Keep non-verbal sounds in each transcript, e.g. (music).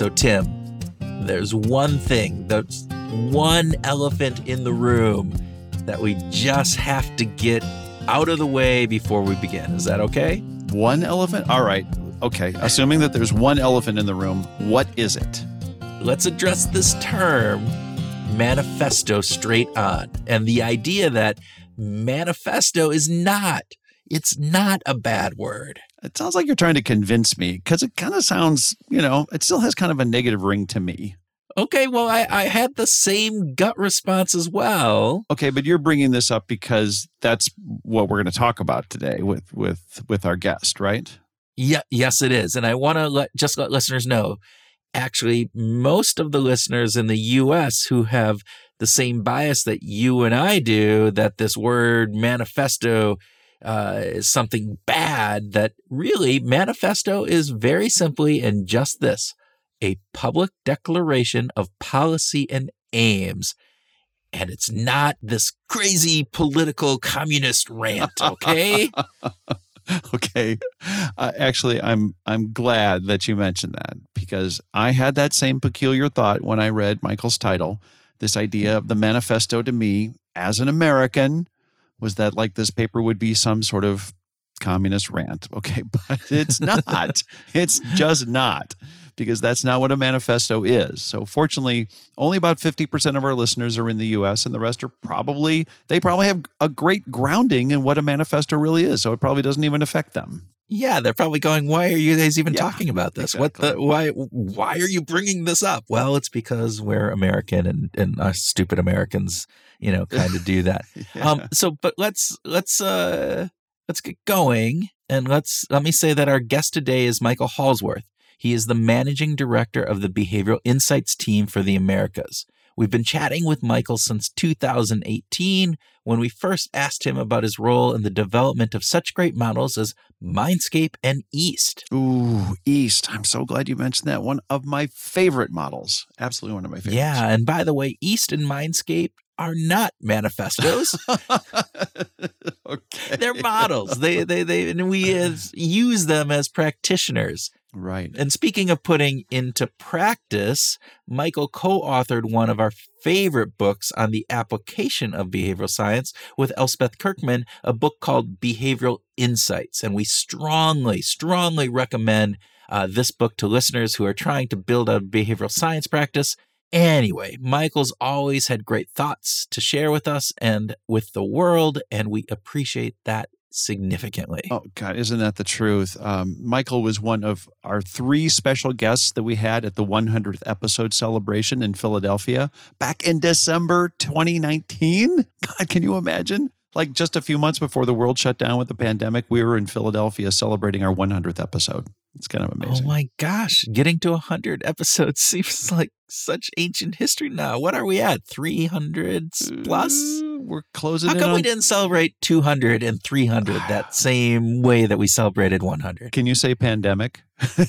So, Tim, there's one thing, that's one elephant in the room that we just have to get out of the way before we begin. Is that okay? One elephant? All right. Okay. Assuming that there's one elephant in the room, what is it? Let's address this term manifesto straight on and the idea that manifesto is not it's not a bad word. It sounds like you're trying to convince me because it kind of sounds, you know, it still has kind of a negative ring to me. Okay, well, I, I had the same gut response as well. Okay, but you're bringing this up because that's what we're going to talk about today with with with our guest, right? Yeah, yes, it is, and I want to let just let listeners know. Actually, most of the listeners in the U.S. who have the same bias that you and I do, that this word manifesto uh, something bad, that really manifesto is very simply and just this a public declaration of policy and aims. And it's not this crazy political communist rant, okay? (laughs) okay. Uh, actually, I'm I'm glad that you mentioned that because I had that same peculiar thought when I read Michael's title. This idea of the manifesto to me as an American was that like this paper would be some sort of communist rant. (laughs) Okay, but it's not. it's just not because that's not what a manifesto is. So fortunately, only about 50% of our listeners are in the US and the rest are probably they probably have a great grounding in what a manifesto really is. So it probably doesn't even affect them. Yeah, they're probably going, "Why are you guys even yeah, talking about this? Exactly. What the why why are you bringing this up?" Well, it's because we're American and and us stupid Americans, you know, kind of do that. (laughs) yeah. Um so but let's let's uh let's get going and let's let me say that our guest today is Michael Hallsworth. He is the managing director of the Behavioral Insights team for the Americas. We've been chatting with Michael since 2018 when we first asked him about his role in the development of such great models as MINDSPACE and East. Ooh, East. I'm so glad you mentioned that. One of my favorite models. Absolutely one of my favorites. Yeah. And by the way, East and MINDSPACE are not manifestos. (laughs) okay. They're models. They they they and we use them as practitioners. Right. And speaking of putting into practice, Michael co-authored one of our favorite books on the application of behavioral science with Elspeth Kirkman, a book called Behavioral Insights, and we strongly strongly recommend uh, this book to listeners who are trying to build a behavioral science practice Anyway, Michael's always had great thoughts to share with us and with the world, and we appreciate that significantly. Oh, God, isn't that the truth? Um, Michael was one of our three special guests that we had at the 100th episode celebration in Philadelphia back in December 2019. God, can you imagine? Like just a few months before the world shut down with the pandemic, we were in Philadelphia celebrating our 100th episode. It's kind of amazing. Oh my gosh, getting to 100 episodes (laughs) seems like such ancient history now. What are we at? 300 plus? Uh, we're closing How come on... we didn't celebrate 200 and 300 that same way that we celebrated 100? Can you say pandemic?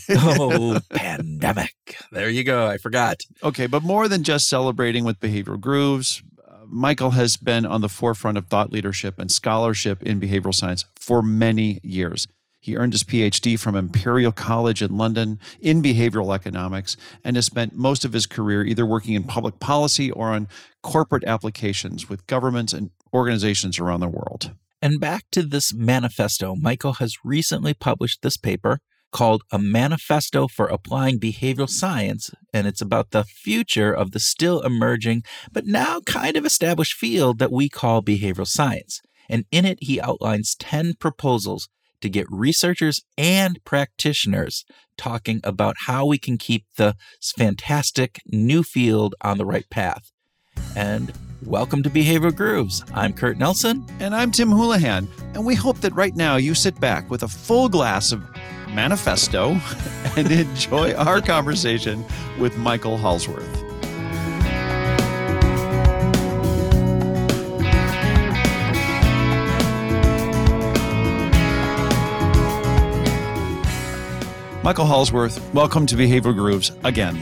oh, (laughs) pandemic. There you go. I forgot. Okay, but more than just celebrating with behavioral grooves, Michael has been on the forefront of thought leadership and scholarship in behavioral science for many years. He earned his PhD from Imperial College in London in behavioral economics and has spent most of his career either working in public policy or on corporate applications with governments and organizations around the world. And back to this manifesto, Michael has recently published this paper called A Manifesto for Applying Behavioral Science, and it's about the future of the still emerging, but now kind of established field that we call behavioral science. And in it, he outlines 10 proposals to get researchers and practitioners talking about how we can keep the fantastic new field on the right path. And welcome to Behavioral Grooves. I'm Kurt Nelson. And I'm Tim Houlihan. And we hope that right now you sit back with a full glass of manifesto (laughs) and enjoy our conversation with Michael Hallsworth. Michael Hallsworth, welcome to Behavioral Grooves again.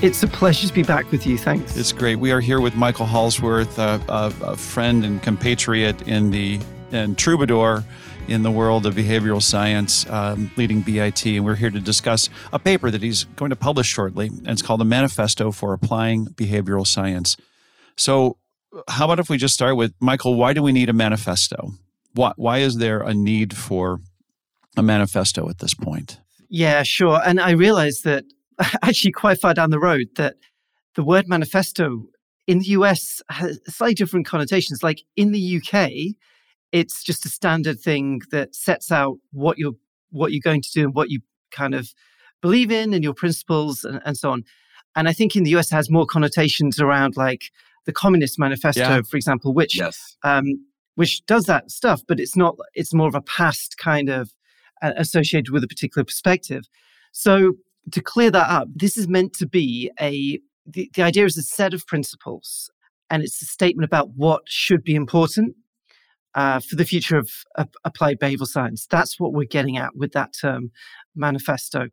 It's a pleasure to be back with you. Thanks. It's great. We are here with Michael Hallsworth, a, a, a friend and compatriot in the in Troubadour in the world of behavioral science, um, leading BIT, and we're here to discuss a paper that he's going to publish shortly, and it's called "A Manifesto for Applying Behavioral Science." So, how about if we just start with Michael? Why do we need a manifesto? Why, why is there a need for a manifesto at this point? Yeah, sure. And I realized that (laughs) actually quite far down the road that the word manifesto in the US has slightly different connotations. Like in the UK, it's just a standard thing that sets out what you're what you're going to do and what you kind of believe in and your principles and, and so on. And I think in the US it has more connotations around like the Communist Manifesto, yeah. for example, which yes. um, which does that stuff, but it's not. It's more of a past kind of associated with a particular perspective. So to clear that up, this is meant to be a the, the idea is a set of principles, and it's a statement about what should be important uh, for the future of uh, applied behavioral science. That's what we're getting at with that term manifesto.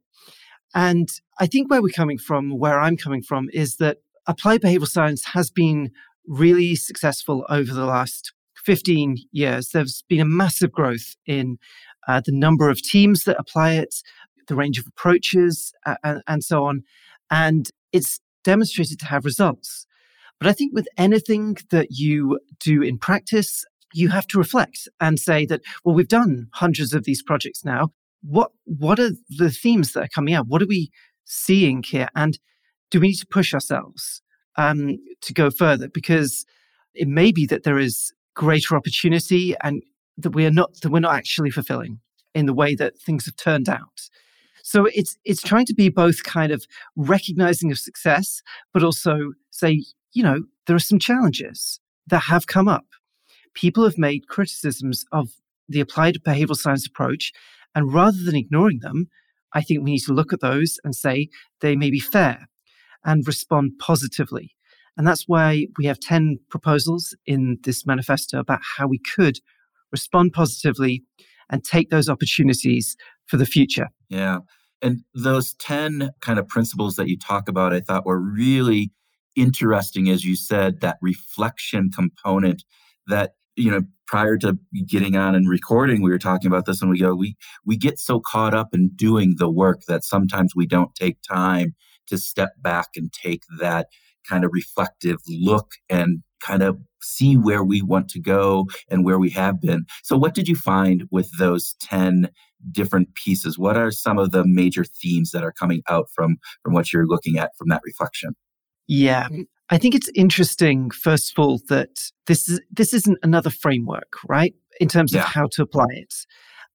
And I think where we're coming from, where I'm coming from, is that applied behavioral science has been really successful over the last 15 years. There's been a massive growth in uh, the number of teams that apply it, the range of approaches, uh, and, and so on. And it's demonstrated to have results. But I think with anything that you do in practice, you have to reflect and say that, well, we've done hundreds of these projects now. What what are the themes that are coming out? What are we seeing here? And do we need to push ourselves um, to go further? Because it may be that there is greater opportunity and that we are not that we're not actually fulfilling in the way that things have turned out. So it's it's trying to be both kind of recognizing of success, but also say, you know, there are some challenges that have come up. People have made criticisms of the applied behavioral science approach, and rather than ignoring them, I think we need to look at those and say they may be fair and respond positively. And that's why we have 10 proposals in this manifesto about how we could respond positively and take those opportunities for the future. Yeah. And those 10 kind of principles that you talk about, I thought were really interesting, as you said, that reflection component that, you know, prior to getting on and recording, we were talking about this and we go, we, we get so caught up in doing the work that sometimes we don't take time to step back and take that kind of reflective look and kind of see where we want to go and where we have been. So, what did you find with those 10 different pieces? What are some of the major themes that are coming out from, from what you're looking at from that reflection? Yeah. Mm-hmm. I think it's interesting, first of all, that this is this isn't another framework, right? In terms of yeah. how to apply it.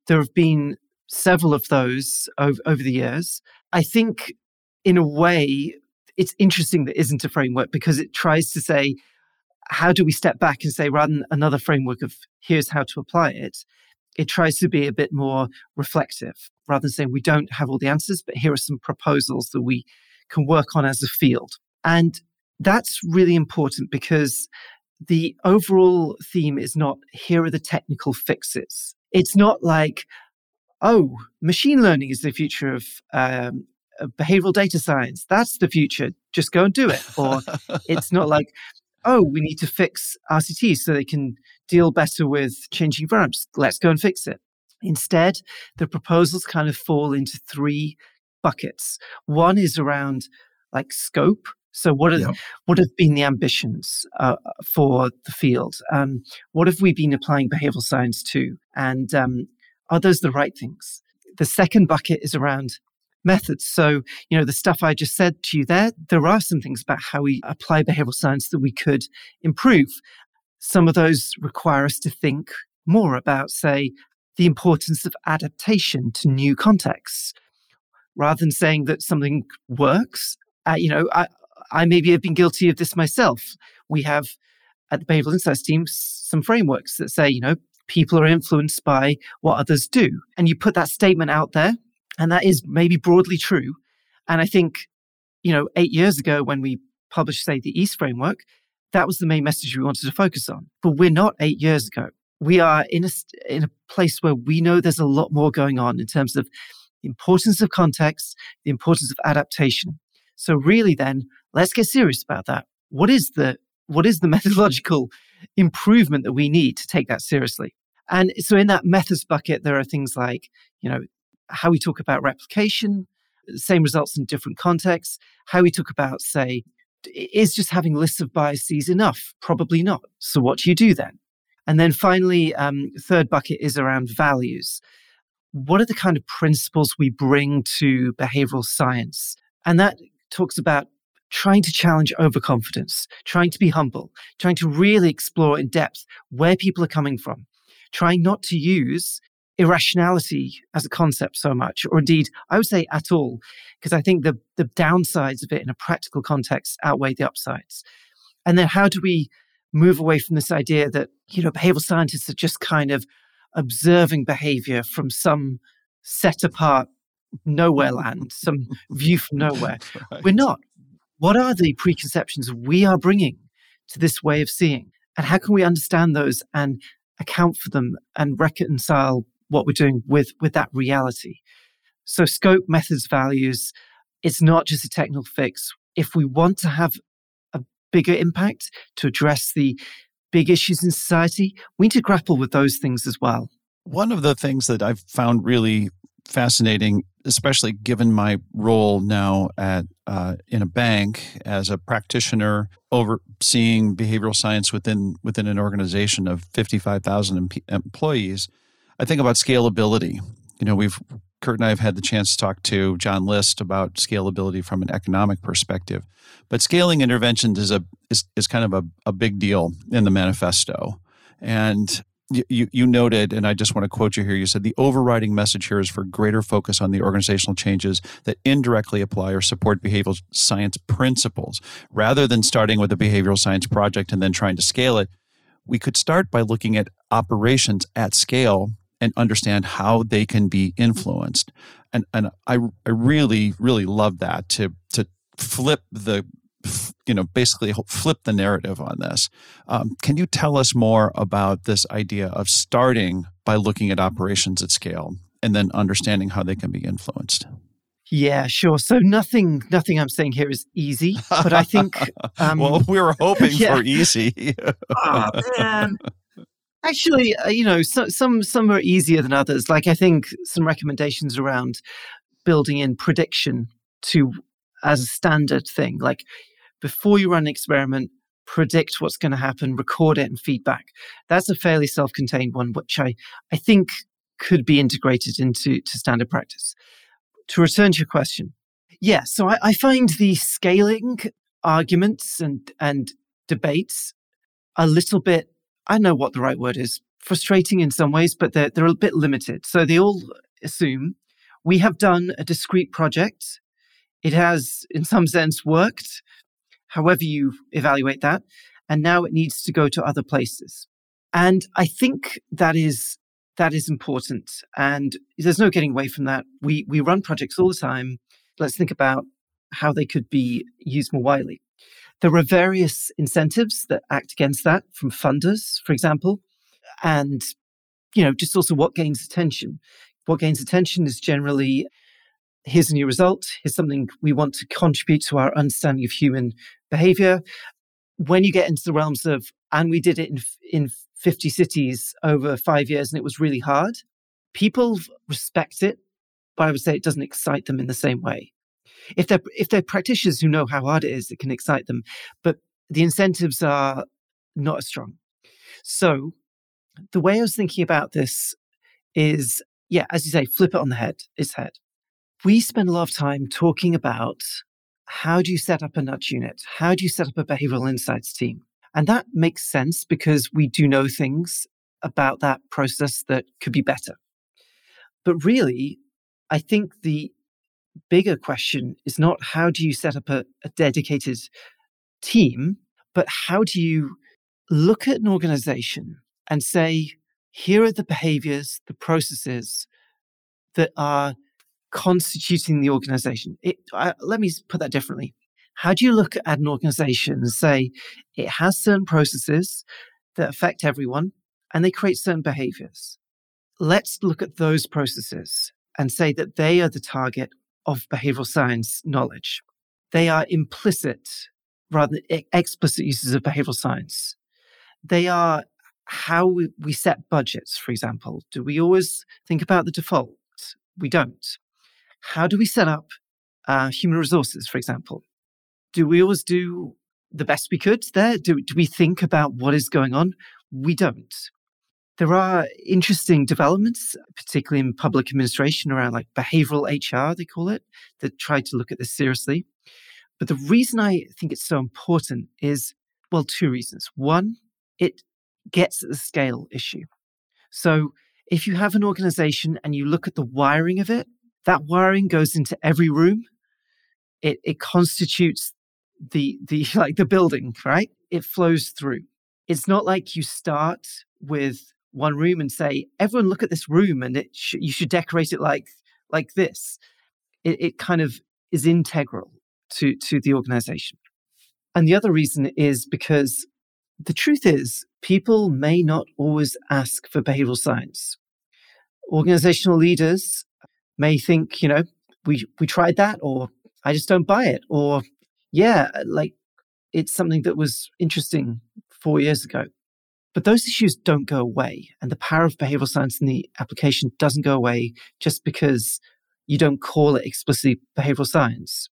There have been several of those over, over the years. I think in a way, it's interesting that isn't a framework because it tries to say, how do we step back and say, rather than another framework of here's how to apply it, it tries to be a bit more reflective rather than saying we don't have all the answers, but here are some proposals that we can work on as a field. And that's really important because the overall theme is not here are the technical fixes. It's not like, oh, machine learning is the future of um, behavioral data science. That's the future. Just go and do it. Or (laughs) it's not like, oh, we need to fix RCTs so they can deal better with changing variables. Let's go and fix it. Instead, the proposals kind of fall into three buckets. One is around like scope. So, what are yep. what have been the ambitions uh, for the field? Um, what have we been applying behavioral science to? And um, are those the right things? The second bucket is around methods. So, you know, the stuff I just said to you there, there are some things about how we apply behavioral science that we could improve. Some of those require us to think more about, say, the importance of adaptation to new contexts. Rather than saying that something works, uh, you know, I, I maybe have been guilty of this myself. We have at the Behavioral Insights team some frameworks that say, you know, people are influenced by what others do. And you put that statement out there, and that is maybe broadly true. And I think, you know, eight years ago when we published, say, the East framework, that was the main message we wanted to focus on. But we're not eight years ago. We are in a, in a place where we know there's a lot more going on in terms of the importance of context, the importance of adaptation. So really then, let's get serious about that. What is the what is the (laughs) methodological improvement that we need to take that seriously? And so in that methods bucket, there are things like, you know, how we talk about replication, same results in different contexts, how we talk about, say, is just having lists of biases enough? Probably not. So what do you do then? And then finally, um, third bucket is around values. What are the kind of principles we bring to behavioral science? And that talks about trying to challenge overconfidence, trying to be humble, trying to really explore in depth where people are coming from, trying not to use irrationality as a concept so much, or indeed, I would say at all, because I think the, the downsides of it in a practical context outweigh the upsides. And then how do we move away from this idea that, you know, behavioral scientists are just kind of observing behavior from some set apart nowhere land, some (laughs) view from nowhere. Right. We're not. What are the preconceptions we are bringing to this way of seeing? And how can we understand those and account for them and reconcile what we're doing with, with that reality? So, scope, methods, values, it's not just a technical fix. If we want to have a bigger impact to address the big issues in society, we need to grapple with those things as well. One of the things that I've found really fascinating, especially given my role now at uh, in a bank as a practitioner overseeing behavioral science within within an organization of fifty five thousand employees. I think about scalability. You know, we've Kurt and I have had the chance to talk to John List about scalability from an economic perspective, but scaling interventions is a is, is kind of a, a big deal in the manifesto. And you, you noted, and I just want to quote you here. You said the overriding message here is for greater focus on the organizational changes that indirectly apply or support behavioral science principles. Rather than starting with a behavioral science project and then trying to scale it, we could start by looking at operations at scale and understand how they can be influenced. And, and I, I really, really love that to, to flip the you know basically flip the narrative on this um, can you tell us more about this idea of starting by looking at operations at scale and then understanding how they can be influenced yeah, sure. So nothing, nothing I'm saying here is easy, but I think. (laughs) Um, well, we were hoping (laughs) yeah. for easy. oh, (laughs) man. Actually, uh, you know, so, some some are easier than others. Like I think some recommendations around building in prediction to as a standard thing. Like before you run an experiment, predict what's going to happen, record it, and feedback. That's a fairly self contained one, which I, I think could be integrated into to standard practice. To return to your question, yeah, so I, I find the scaling arguments and, and debates a little bit, I know what the right word is, frustrating in some ways, but they're, they're a bit limited. So they all assume we have done a discrete project. It has, in some sense, worked however you evaluate that. And now it needs to go to other places. And I think that is that is important. And there's no getting away from that. We we run projects all the time. Let's think about how they could be used more widely. There are various incentives that act against that from funders, for example. And, you know, just also what gains attention. What gains attention is generally here's a new result. Here's something we want to contribute to our understanding of human behavior. When you get into the realms of, and we did it in, in 50 cities over five years and it was really hard, people respect it, but I would say it doesn't excite them in the same way. If they're, if they're practitioners who know how hard it is, it can excite them, but the incentives are not as strong. So the way I was thinking about this is, yeah, as you say, flip it on the head, its head we spend a lot of time talking about how do you set up a nudge unit? How do you set up a behavioral insights team? And that makes sense because we do know things about that process that could be better. But really, I think the bigger question is not how do you set up a, a dedicated team, but how do you look at an organization and say, here are the behaviors, the processes that are constituting the organization. It, uh, let me put that differently. How do you look at an organization and say it has certain processes that affect everyone and they create certain behaviors? Let's look at those processes and say that they are the target of behavioral science knowledge. They are implicit rather than explicit uses of behavioral science. They are how we, set budgets, for example. Do we always think about the default? We don't. How do we set up uh, human resources, for example? Do we always do the best we could there? Do, do we think about what is going on? We don't. There are interesting developments, particularly in public administration, around like behavioral HR, they call it, that try to look at this seriously. But the reason I think it's so important is, well, two reasons. One, it gets at the scale issue. So if you have an organization and you look at the wiring of it, that wiring goes into every room. It, it constitutes the the (laughs) like the building, right? It flows through. It's not like you start with one room and say, "Everyone, look at this room, and it sh- you should decorate it like like this." It, it kind of is integral to to the organization. And the other reason is because the truth is, people may not always ask for behavioral science. Organizational leaders may think, you know, we, we tried that, or I just don't buy it, or yeah, like it's something that was interesting four years ago. But those issues don't go away. And the power of behavioral science in the application doesn't go away just because you don't call it explicitly behavioral science.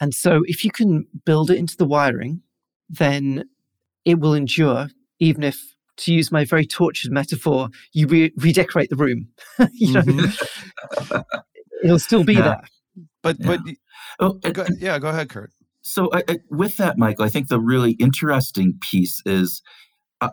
And so if you can build it into the wiring, then it will endure, even if, to use my very tortured metaphor, you re- redecorate the room. (laughs) you know, mm-hmm. (laughs) it'll still be yeah. there. But yeah. but oh, go, yeah, go ahead, Kurt. So I, I, with that, Michael, I think the really interesting piece is uh,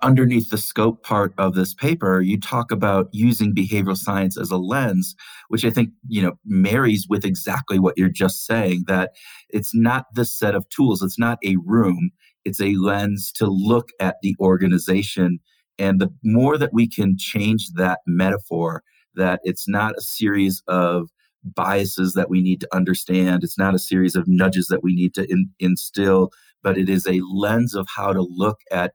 underneath the scope part of this paper, you talk about using behavioral science as a lens, which I think you know marries with exactly what you're just saying. That it's not this set of tools; it's not a room; it's a lens to look at the organization. And the more that we can change that metaphor, that it's not a series of biases that we need to understand. It's not a series of nudges that we need to in, instill, but it is a lens of how to look at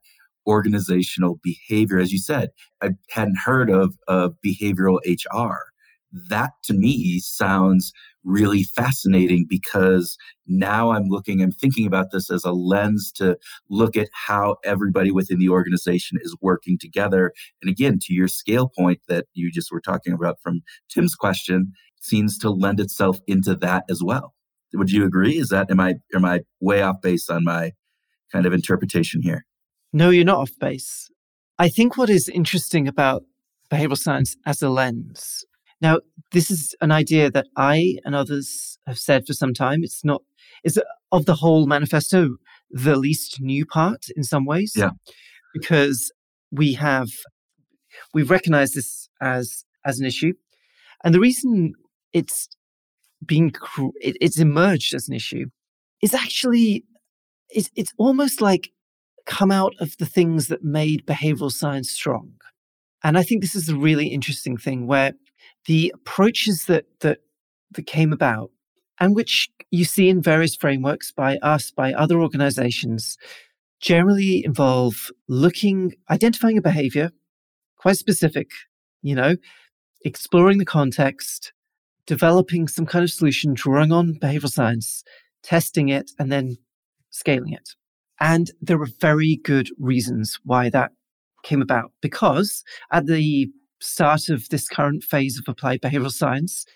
organizational behavior. As you said, I hadn't heard of, of behavioral HR. That to me sounds really fascinating because now I'm looking, I'm thinking about this as a lens to look at how everybody within the organization is working together. And again, to your scale point that you just were talking about from Tim's question, seems to lend itself into that as well. Would you agree? Is that am I am I way off base on my kind of interpretation here? No, you're not off base. I think what is interesting about behavioral science as a lens. Now, this is an idea that I and others have said for some time. It's not is of the whole manifesto the least new part in some ways. Yeah. Because we have we've recognized this as as an issue. And the reason it's been it, it's emerged as an issue is actually it's it's almost like come out of the things that made behavioral science strong. And I think this is a really interesting thing where the approaches that that that came about and which you see in various frameworks by us, by other organizations, generally involve looking, identifying a behavior, quite specific, you know, exploring the context, developing some kind of solution, drawing on behavioral science, testing it, and then scaling it. And there were very good reasons why that came about because at the start of this current phase of applied behavioral science,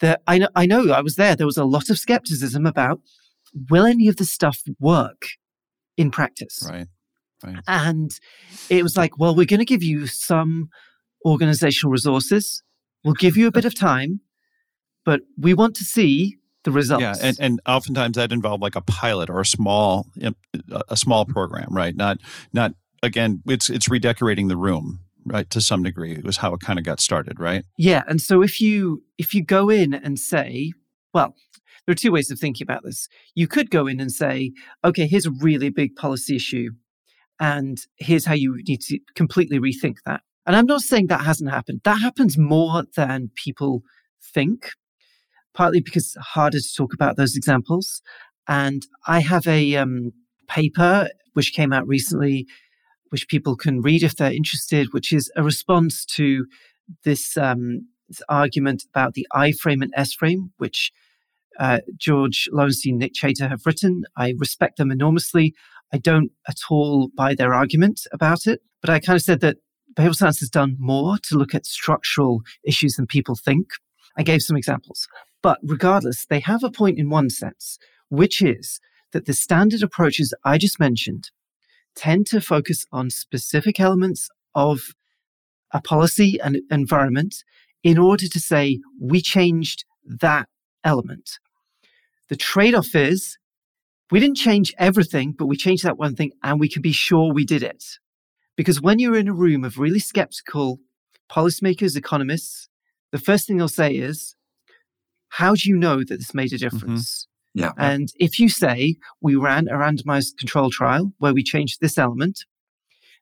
that I know, I know I was there. There was a lot of skepticism about will any of the stuff work in practice? Right. Right. And it was like, well, we're going to give you some organizational resources. We'll give you a bit of time, but we want to see the results. Yeah, and, and oftentimes that involved like a pilot or a small a small program, right? Not not again, it's it's redecorating the room, right? To some degree, it was how it kind of got started, right? Yeah, and so if you if you go in and say, well, there are two ways of thinking about this. You could go in and say, okay, here's a really big policy issue, and here's how you need to completely rethink that. And I'm not saying that hasn't happened. That happens more than people think partly because it's harder to talk about those examples. And I have a um, paper which came out recently, which people can read if they're interested, which is a response to this, um, this argument about the I frame and S frame, which uh, George Loewenstein, Nick Chater have written. I respect them enormously. I don't at all buy their argument about it, but I kind of said that behavioral science has done more to look at structural issues than people think. I gave some examples. But regardless, they have a point in one sense, which is that the standard approaches I just mentioned tend to focus on specific elements of a policy and environment in order to say we changed that element. The trade off is we didn't change everything, but we changed that one thing and we can be sure we did it. Because when you're in a room of really skeptical policymakers, economists, the first thing they'll say is, How do you know that this made a mm-hmm. difference? Mm-hmm. Yeah. And if you say we ran a randomized control trial where we changed this element,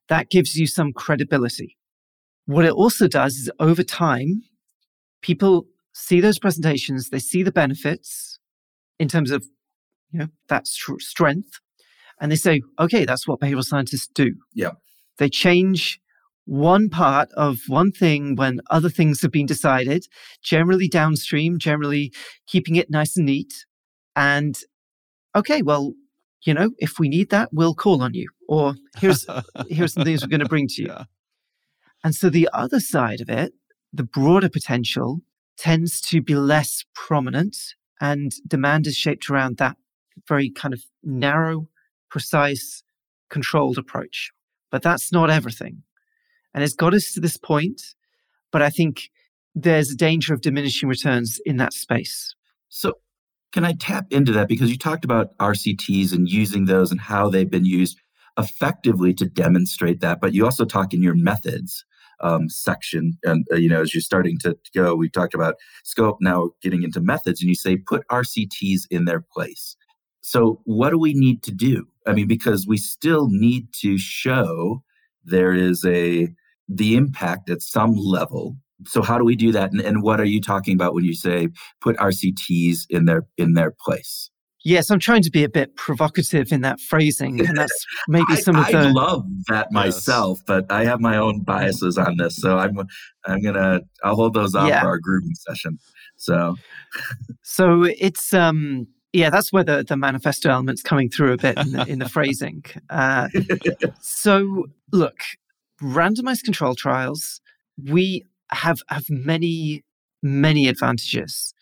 that gives you some credibility. What it also does is over time, people see those presentations, they see the benefits in terms of you know that strength, and they say, okay, that's what behavioral scientists do. Yeah. They change one part of one thing when other things have been decided, generally downstream, generally keeping it nice and neat. And okay, well, you know, if we need that, we'll call on you. Or here's here's some things we're going to bring to (laughs) you. Yeah. And so the other side of it, the broader potential, tends to be less prominent and demand is shaped around that very kind of narrow, precise, controlled approach. But that's not everything. And it's got us to this point, but I think there's a danger of diminishing returns in that space. So, can I tap into that? Because you talked about RCTs and using those and how they've been used effectively to demonstrate that, but you also talk in your methods um, section. And, uh, you know, as you're starting to go, we talked about scope, now getting into methods, and you say put RCTs in their place. So, what do we need to do? I mean, because we still need to show there is a the impact at some level. So, how do we do that? And, and what are you talking about when you say put RCTs in their in their place? Yes, I'm trying to be a bit provocative in that phrasing, and that's (laughs) maybe I, some of the. I love that myself, yes. but I have my own biases on this, so I'm I'm gonna I'll hold those off yeah. for our grooming session. So, so it's um yeah, that's where the, the manifesto element's coming through a bit in the, in the phrasing. Uh, (laughs) so look, randomized control trials, we have have many many advantages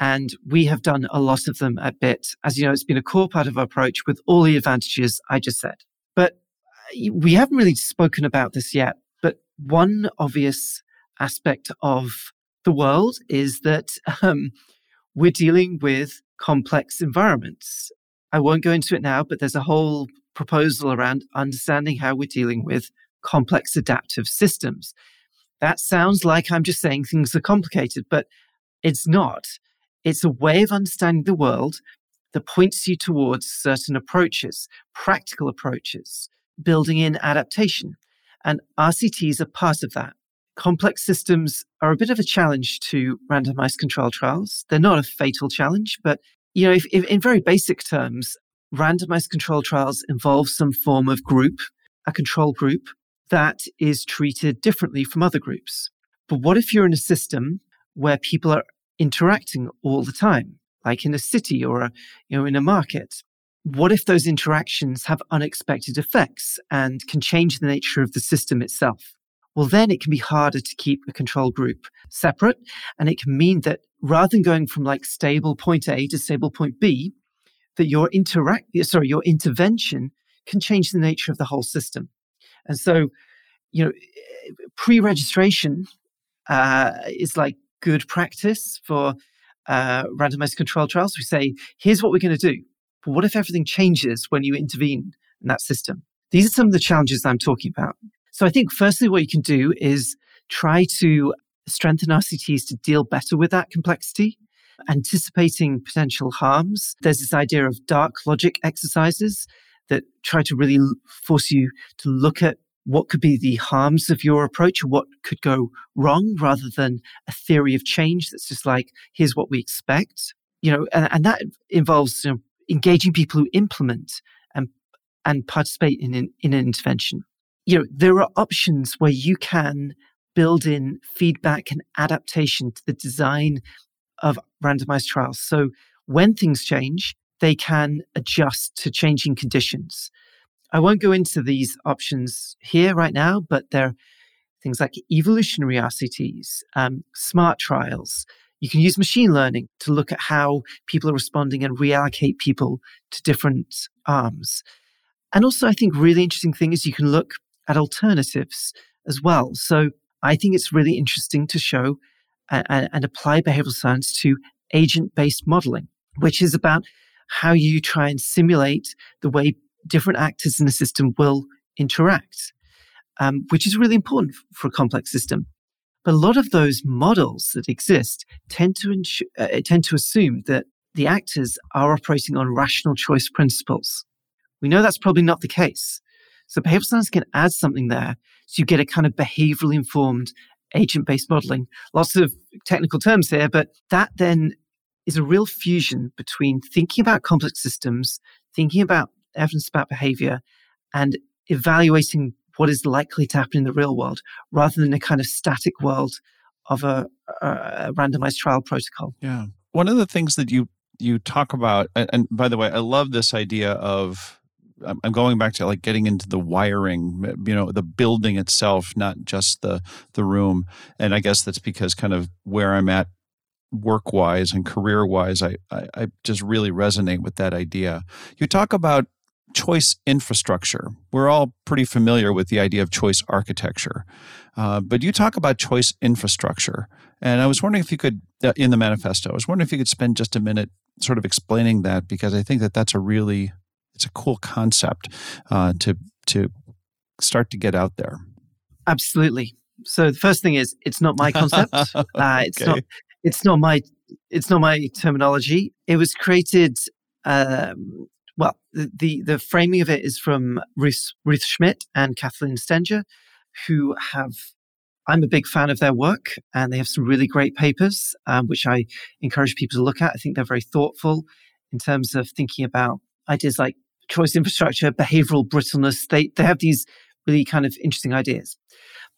and we have done a lot of them at BIT. As you know, it's been a core part of our approach with all the advantages I just said. But uh, we haven't really spoken about this yet. But one obvious aspect of the world is that um, we're dealing with complex environments. I won't go into it now, but there's a whole proposal around understanding how we're dealing with complex adaptive systems. That sounds like I'm just saying things are complicated, but it's not. It's a way of understanding the world that points you towards certain approaches, practical approaches, building in adaptation. And RCTs are part of that. Complex systems are a bit of a challenge to randomized control trials. They're not a fatal challenge, but you know, if, if in very basic terms, randomized control trials involve some form of group, a control group that is treated differently from other groups. But what if you're in a system where people are interacting all the time, like in a city or a, you know, in a market. What if those interactions have unexpected effects and can change the nature of the system itself? Well, then it can be harder to keep a control group separate. And it can mean that rather than going from like stable point A to stable point B, that your interact, sorry, your intervention can change the nature of the whole system. And so, you know, pre-registration uh, is like good practice for uh, randomized control trials. We say, here's what we're going to do. But what if everything changes when you intervene in that system? These are some of the challenges I'm talking about. So I think firstly, what you can do is try to strengthen RCTs to deal better with that complexity, anticipating potential harms. There's this idea of dark logic exercises that try to really force you to look at what could be the harms of your approach, or what could go wrong, rather than a theory of change that's just like, here's what we expect. You know, and, and that involves you know, engaging people who implement and and participate in, in, in an intervention. You know, there are options where you can build in feedback and adaptation to the design of randomized trials. So when things change, they can adjust to changing conditions. I won't go into these options here right now, but there are things like evolutionary RCTs, um, smart trials. You can use machine learning to look at how people are responding and reallocate people to different arms. And also, I think really interesting thing is you can look at alternatives as well. So I think it's really interesting to show and, and apply behavioral science to agent based modeling, which is about how you try and simulate the way different actors in the system will interact, um, which is really important for a complex system. But a lot of those models that exist tend to insu- uh, tend to assume that the actors are operating on rational choice principles. We know that's probably not the case. So behavioral science can add something there so you get a kind of behaviorally informed agent based modeling. Lots of technical terms here, but that then is a real fusion between thinking about complex systems, thinking about evidence about behavior, and evaluating what is likely to happen in the real world rather than a kind of static world of a, a randomized trial protocol. Yeah. One of the things that you you talk about and, and by the way, I love this idea of I'm going back to like getting into the wiring, you know, the building itself, not just the the room. And I guess that's because kind of where I'm at work wise and career wise, I, I, I just really resonate with that idea. You talk about choice infrastructure. We're all pretty familiar with the idea of choice architecture, uh, but you talk about choice infrastructure. And I was wondering if you could, uh, in the manifesto, I was wondering if you could spend just a minute sort of explaining that because I think that that's a really it's a cool concept uh, to to start to get out there. Absolutely. So the first thing is it's not my concept. (laughs) Uh, it's not it's not my it's not my terminology. It was created. Um, well, the, the, the framing of it is from Ruth, Ruth Schmidt and Katelyn Stenger, who have. I'm a big fan of their work, and they have some really great papers, um, which I encourage people to look at. I think they're very thoughtful in terms of thinking about ideas like choice infrastructure, behavioral brittleness. They, they have these really kind of interesting ideas.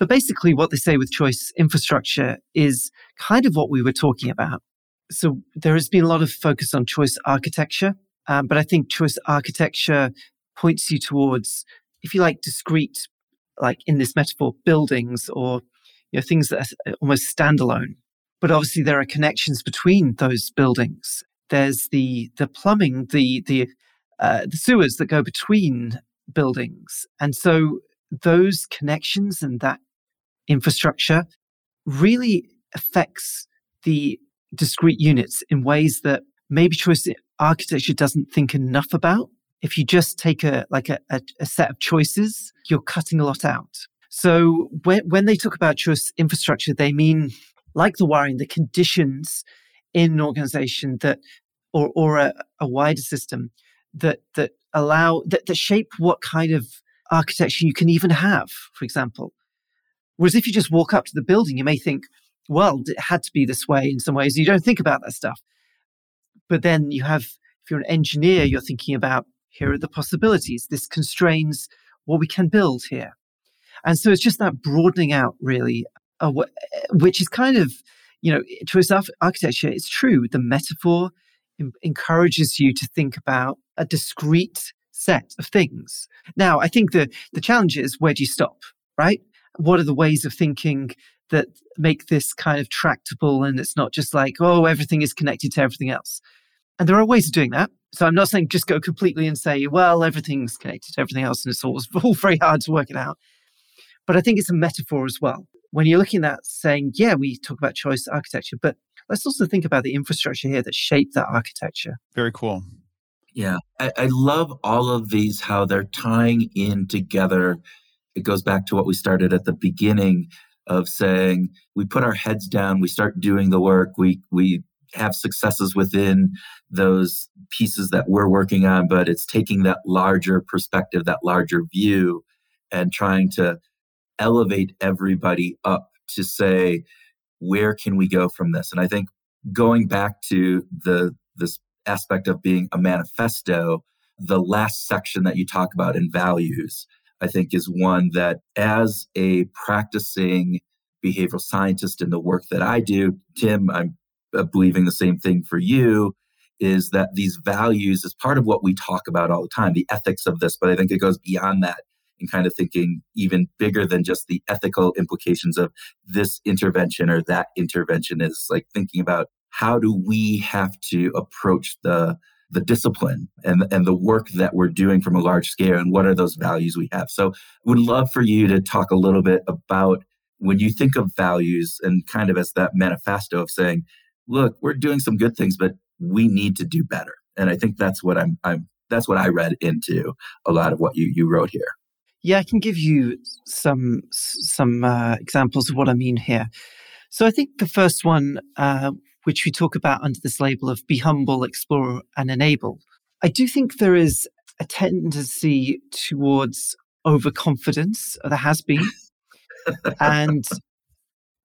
But basically, what they say with choice infrastructure is kind of what we were talking about. So there has been a lot of focus on choice architecture, um, but I think choice architecture points you towards, if you like, discrete, like in this metaphor, buildings or you know things that are almost standalone. But obviously, there are connections between those buildings. There's the the plumbing, the the uh, the sewers that go between buildings. And so those connections and that infrastructure really affects the discrete units in ways that maybe choice architecture doesn't think enough about. If you just take a like a, a, a set of choices, you're cutting a lot out. So when, when they talk about choice infrastructure, they mean like the wiring, the conditions in an organization that or, or a, a wider system that that allow that, that shape what kind of architecture you can even have, for example. Whereas if you just walk up to the building, you may think, well, it had to be this way in some ways. You don't think about that stuff. But then you have, if you're an engineer, you're thinking about here are the possibilities. This constrains what we can build here. And so it's just that broadening out, really, uh, which is kind of, you know, to choice architecture. It's true. The metaphor encourages you to think about a discrete set of things. Now, I think the, the challenge is where do you stop, right? What are the ways of thinking that make this kind of tractable and it's not just like, oh, everything is connected to everything else? And there are ways of doing that. So I'm not saying just go completely and say, well, everything's connected to everything else and it's all, (laughs) all very hard to work it out. But I think it's a metaphor as well. When you're looking at saying, yeah, we talk about choice architecture, but let's also think about the infrastructure here that shaped that architecture. Very cool. Yeah, I, I, love all of these, how they're tying in together. It goes back to what we started at the beginning of saying we put our heads down, we start doing the work, we we have successes within those pieces that we're working on, but it's taking that larger perspective, that larger view, and trying to elevate everybody up to say, where can we go from this? And I think going back to the this aspect of being a manifesto, the last section that you talk about in values, I think is one that as a practicing behavioral scientist in the work that I do, Tim, I'm uh, believing the same thing for you, is that these values is part of what we talk about all the time, the ethics of this, but I think it goes beyond that in kind of thinking even bigger than just the ethical implications of this intervention or that intervention is like thinking about how do we have to approach the the discipline and and the work that we're doing from a large scale and what are those values we have. So would love for you to talk a little bit about when you think of values and kind of as that manifesto of saying look we're doing some good things but we need to do better. And i think that's what i'm i'm that's what i read into a lot of what you you wrote here. Yeah i can give you some some uh, examples of what i mean here. So i think the first one uh, which we talk about under this label of be humble, explore, and enable. I do think there is a tendency towards overconfidence, there has been. and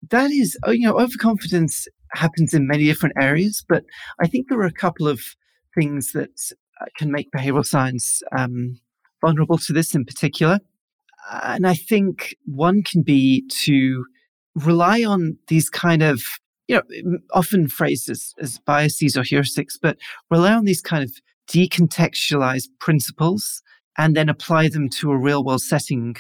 that is, oh, you know, overconfidence happens in many different areas, but I think there are a couple of things that uh, can make behavioral science um, vulnerable to this in particular. And I think one can be to rely on these kind of you know, often phrased as, as biases or heuristics, but rely on these kind of decontextualized principles and then apply them to a real world setting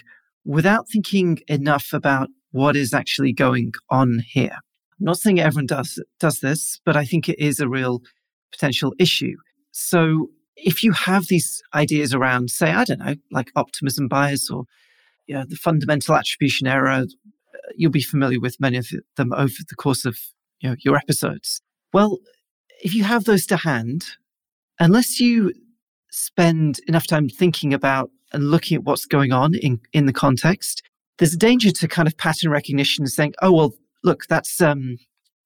without thinking enough about what is actually going on here. I'm not saying everyone does does this, but I think it is a real potential issue. So if you have these ideas around, say, I don't know, like optimism bias or you know, the fundamental attribution error, uh, you'll be familiar with many of them over the course of you know, your episodes. Well, if you have those to hand, unless you spend enough time thinking about and looking at what's going on in, in the context, there's a danger to kind of pattern recognition and saying, oh, well, look, that's, um,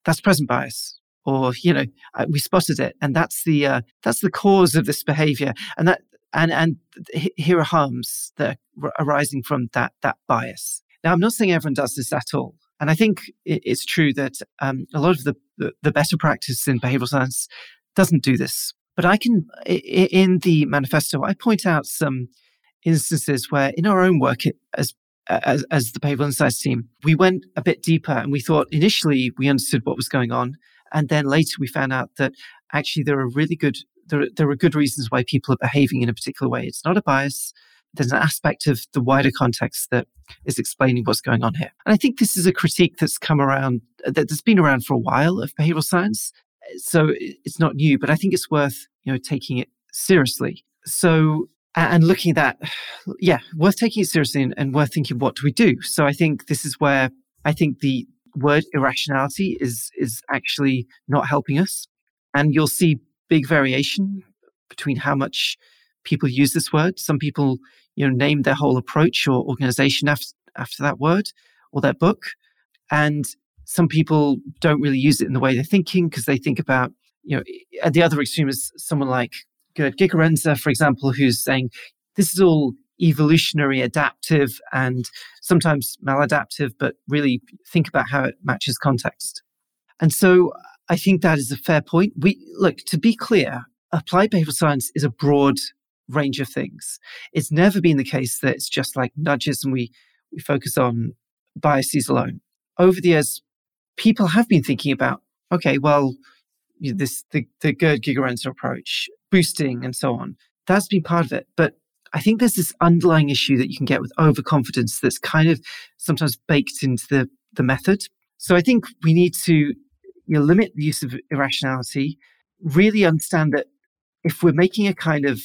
that's present bias. Or, you know, we spotted it and that's the, uh, that's the cause of this behavior. And that, and, and here are harms that are arising from that, that bias. Now, I'm not saying everyone does this at all. And I think it's true that um, a lot of the, the, better practice in behavioral science doesn't do this. But I can, in the manifesto, I point out some instances where in our own work as as, as the behavioral insights team, we went a bit deeper and we thought initially we understood what was going on. And then later we found out that actually there are really good, there, there are good reasons why people are behaving in a particular way. It's not a bias there's an aspect of the wider context that is explaining what's going on here. And I think this is a critique that's come around, uh, that's been around for a while of behavioral science. So it's not new, but I think it's worth, you know, taking it seriously. So, and looking at that, (sighs) yeah, worth taking it seriously and, and worth thinking, what do we do? So I think this is where I think the word irrationality is, is actually not helping us. And you'll see big variation between how much people use this word. Some people, you know, name their whole approach or organization after, after that word or their book. And some people don't really use it in the way they're thinking because they think about, you know, at the other extreme is someone like Gerd Gigerenzer, for example, who's saying this is all evolutionary, adaptive, and sometimes maladaptive, but really think about how it matches context. And so I think that is a fair point. We look to be clear, applied behavioral science is a broad range of things. It's never been the case that it's just like nudges and we, we focus on biases alone. Over the years, people have been thinking about, okay, well, you know, this the, the Gerd Gigerenzer approach, boosting and so on. That's been part of it. But I think there's this underlying issue that you can get with overconfidence that's kind of sometimes baked into the, the method. So I think we need to you know, limit the use of irrationality, really understand that if we're making a kind of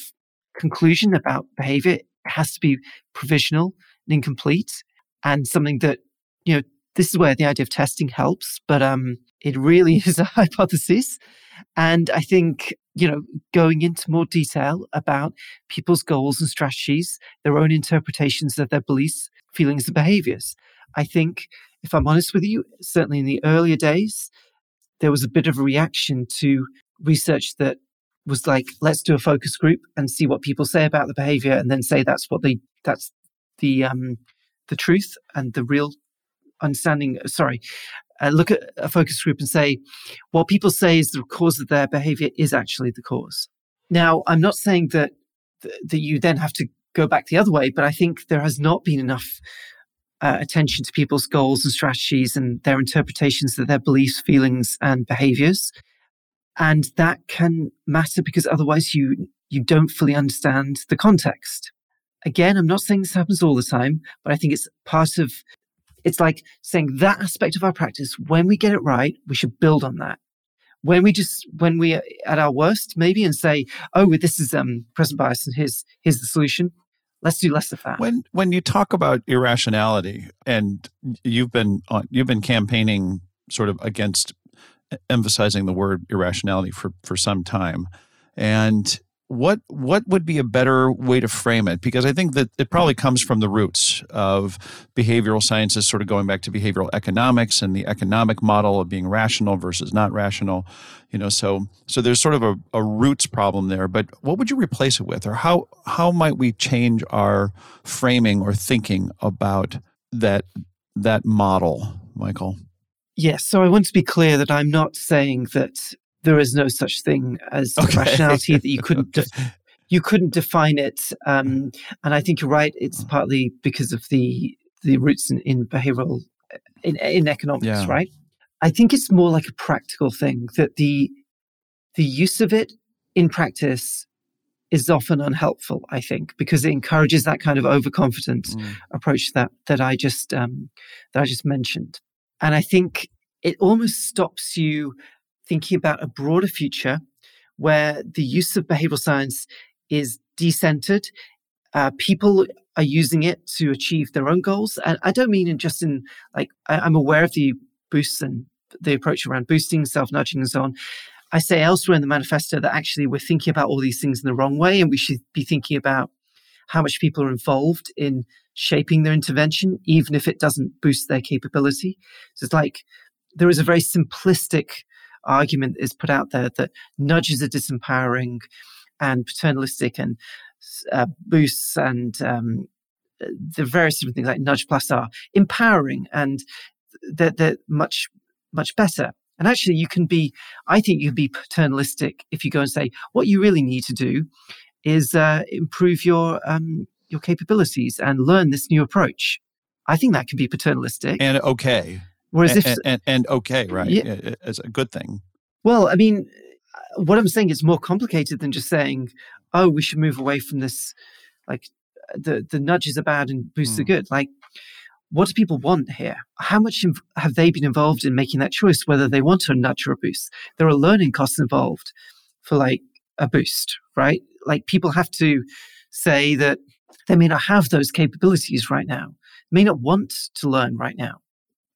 conclusion about behavior has to be provisional and incomplete and something that, you know, this is where the idea of testing helps, but um, it really (laughs) is a hypothesis. And I think, you know, going into more detail about people's goals and strategies, their own interpretations of their beliefs, feelings, and behaviors. I think, if I'm honest with you, certainly in the earlier days, there was a bit of a reaction to research that was like, let's do a focus group and see what people say about the behavior, and then say that's what they that's the um the truth and the real understanding. Sorry, uh, look at a focus group and say what people say is the cause of their behavior is actually the cause. Now, I'm not saying that that you then have to go back the other way, but I think there has not been enough uh, attention to people's goals and strategies and their interpretations of their beliefs, feelings, and behaviors And that can matter because otherwise you, you don't fully understand the context. Again, I'm not saying this happens all the time, but I think it's part of, it's like saying that aspect of our practice, when we get it right, we should build on that. When we just, when we at our worst, maybe, and say, oh, this is um, present bias and here's, here's the solution. Let's do less of that. When when you talk about irrationality, and you've been on, you've been campaigning sort of against emphasizing the word irrationality for for some time, and what what would be a better way to frame it? Because i think that it probably comes from the roots of behavioral sciences sort of going back to behavioral economics and the economic model of being rational versus not rational you know so so there's sort of a, a roots problem there. But what would you replace it with? Or how how might we change our framing or thinking about that that model michael Yes. So I want to be clear that I'm not saying that there is no such thing as (laughs) okay. rationality that you couldn't (laughs) def- you couldn't define it. Um, and I think you're right. It's partly because of the the roots in, in behavioral in, in economics, yeah. right? I think it's more like a practical thing that the the use of it in practice is often unhelpful. I think because it encourages that kind of overconfident mm. approach that that I just um, that I just mentioned, and I think it almost stops you thinking about a broader future where the use of behavioral science is decentered. Uh, people are using it to achieve their own goals. And I don't mean in just in like, I, am aware of the boosts and the approach around boosting, self nudging, and so on. I say elsewhere in the manifesto that actually we're thinking about all these things in the wrong way, and we should be thinking about how much people are involved in shaping their intervention, even if it doesn't boost their capability. So it's like there is a very simplistic argument is put out there that nudges are disempowering and paternalistic and uh, boosts and um, the various different things like nudge plus are empowering and they're, they're much much better and actually you can be i think you can be paternalistic if you go and say what you really need to do is uh, improve your um, your capabilities and learn this new approach i think that can be paternalistic and okay Whereas and, if and, and, and okay, right, yeah, it's a good thing. Well, I mean, what I'm saying is more complicated than just saying, "Oh, we should move away from this." Like the the nudges are bad and boosts mm. are good. Like, what do people want here? How much inv- have they been involved in making that choice? Whether they want a nudge or a boost? There are learning costs involved for like a boost, right? Like people have to say that they may not have those capabilities right now, may not want to learn right now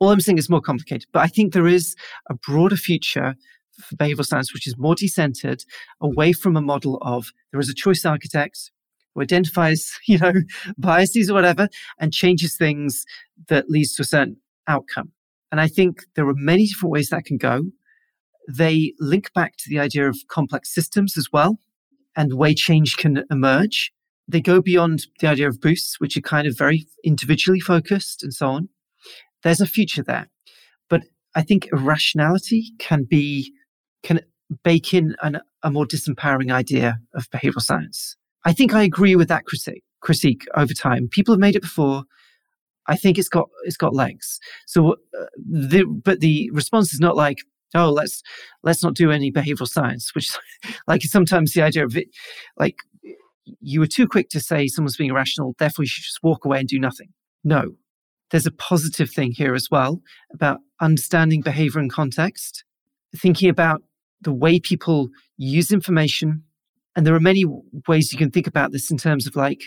all I'm saying is more complicated, but I think there is a broader future for behavioral science, which is more decentered, away from a model of there is a choice architect who identifies, (laughs) you know, biases or whatever, and changes things that leads to a certain outcome. And I think there are many different ways that can go. They link back to the idea of complex systems as well, and the way change can emerge. They go beyond the idea of boosts, which are kind of very individually focused and so on there's a future there. But I think irrationality can be, can bake in an, a more disempowering idea of behavioral science. I think I agree with that critique, critique over time. People have made it before. I think it's got it's got legs. So, uh, the, but the response is not like, oh, let's let's not do any behavioral science, which, (laughs) like, sometimes the idea of it, like, you were too quick to say someone's being irrational, therefore you should just walk away and do nothing. No, there's a positive thing here as well about understanding behavior and context, thinking about the way people use information. And there are many ways you can think about this in terms of like,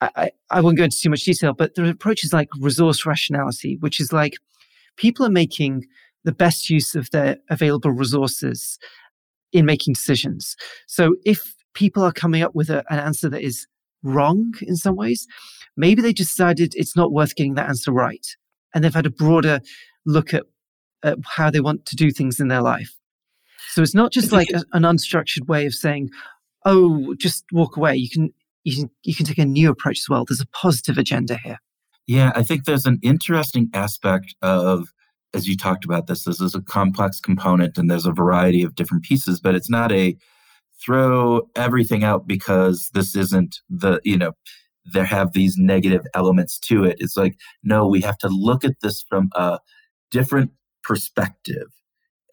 I, I won't go into too much detail, but there are approaches like resource rationality, which is like people are making the best use of their available resources in making decisions. So if people are coming up with a, an answer that is wrong in some ways, maybe they decided it's not worth getting that answer right. And they've had a broader look at, at how they want to do things in their life. So it's not just like a, an unstructured way of saying, oh, just walk away. You can, you can, you can take a new approach as well. There's a positive agenda here. Yeah, I think there's an interesting aspect of, as you talked about this, this is a complex component and there's a variety of different pieces, but it's not a throw everything out because this isn't the, you know, there have these negative elements to it. It's like, no, we have to look at this from a different perspective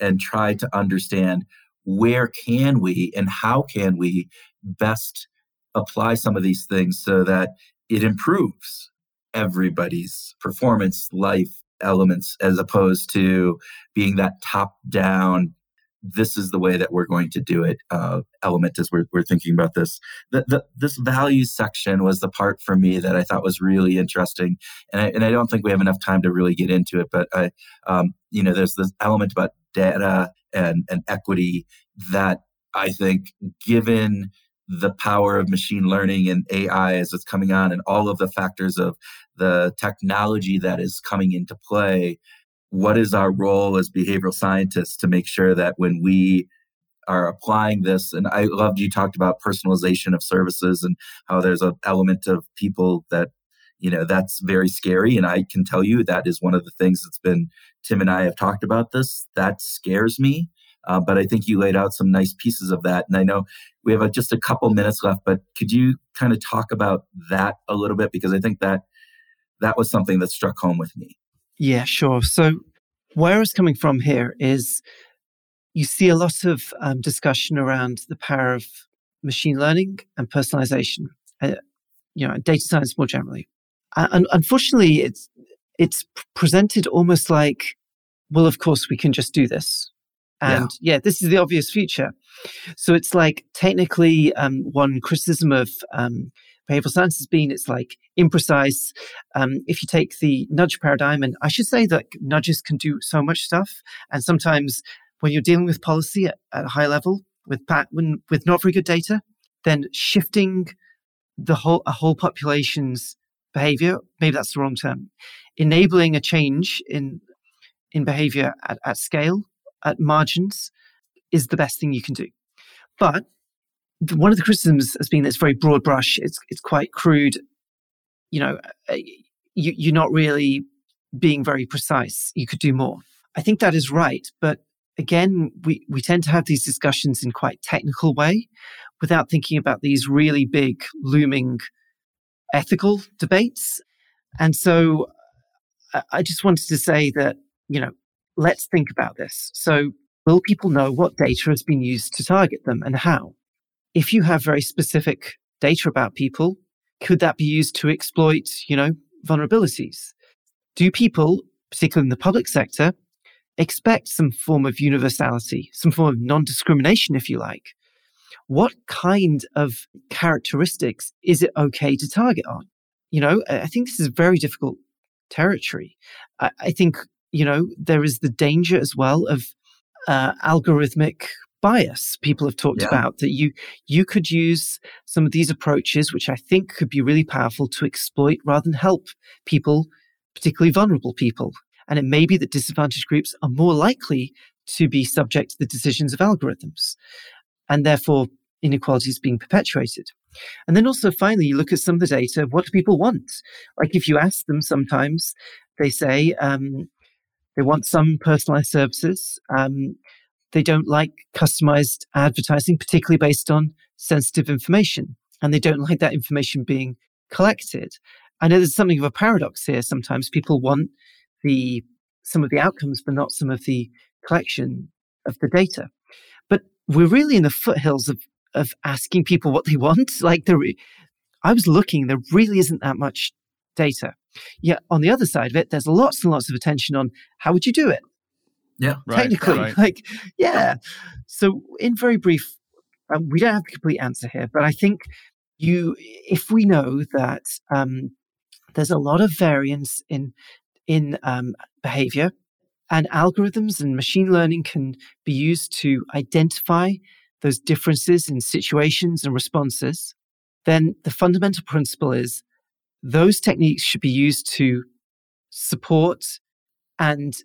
and try to understand where can we and how can we best apply some of these things so that it improves everybody's performance, life, elements, as opposed to being that top down this is the way that we're going to do it uh, element as we're, we're thinking about this. The, the, this values section was the part for me that i thought was really interesting and I, and I don't think we have enough time to really get into it but i um, you know there's this element about data and, and equity that i think given the power of machine learning and ai as it's coming on and all of the factors of the technology that is coming into play what is our role as behavioral scientists to make sure that when we are applying this and i loved you talked about personalization of services and how there's an element of people that you know that's very scary. And i can tell you that is one of the things that's been tim and i have talked about this that scares me. Uh, but i think you laid out some nice pieces of that. And i know we have a, just a couple minutes left but could you kind of talk about that a little bit? Because i think that that was something that struck home with me yeah, sure. So, where I was coming from here is you see a lot of um, discussion around the power of machine learning and personalization, uh, you know, data science more generally. And unfortunately, it's it's presented almost like, well, of course, we can just do this, and yeah, yeah this is the obvious future. So it's like technically, um, one criticism of um, behavioral science has been it's like imprecise. Um, if you take the nudge paradigm, and I should say that nudges can do so much stuff, and sometimes when you're dealing with policy at, at a high level with when, with not very good data, then shifting the whole a whole population's behavior maybe that's the wrong term enabling a change in in behavior at, at scale at margins is the best thing you can do but one of the criticisms has been that it's very broad brush. It's it's quite crude. You know, uh, you, you're not really being very precise. You could do more. I think that is right, but again, we we tend to have these discussions in quite technical way, without thinking about these really big looming ethical debates. And so, I just wanted to say that you know, let's think about this. So, will people know what data has been used to target them and how? If you have very specific data about people, could that be used to exploit, you know, vulnerabilities? Do people, particularly in the public sector, expect some form of universality, some form of non discrimination, if you like? What kind of characteristics is it okay to target on? You know, I think this is very difficult territory. I, I think, you know, there is the danger as well of uh, algorithmic bias people have talked yeah. about that you you could use some of these approaches which i think could be really powerful to exploit rather than help people particularly vulnerable people. And it may be that disadvantaged groups are more likely to be subject to the decisions of algorithms and therefore inequality is being perpetuated. And then also finally you look at some of the data what do people want? Like if you ask them sometimes they say um, they want some personalized services um, they don't like customized advertising, particularly based on sensitive information. And they don't like that information being collected. I know there's something of a paradox here. Sometimes people want the some of the outcomes, but not some of the collection of the data. But we're really in the foothills of of asking people what they (laughs) want. Like there, I was looking, there really isn't that much data. Yet on the other side of it, there's lots and lots of attention on how would you do it? Yeah, technically, right. (laughs) like yeah. So, in very brief, um, we don't have a complete answer here, but I think you, if we know that um, there's a lot of variance in in um, behavior, and algorithms and machine learning can be used to identify those differences in situations and responses, then the fundamental principle is those techniques should be used to support and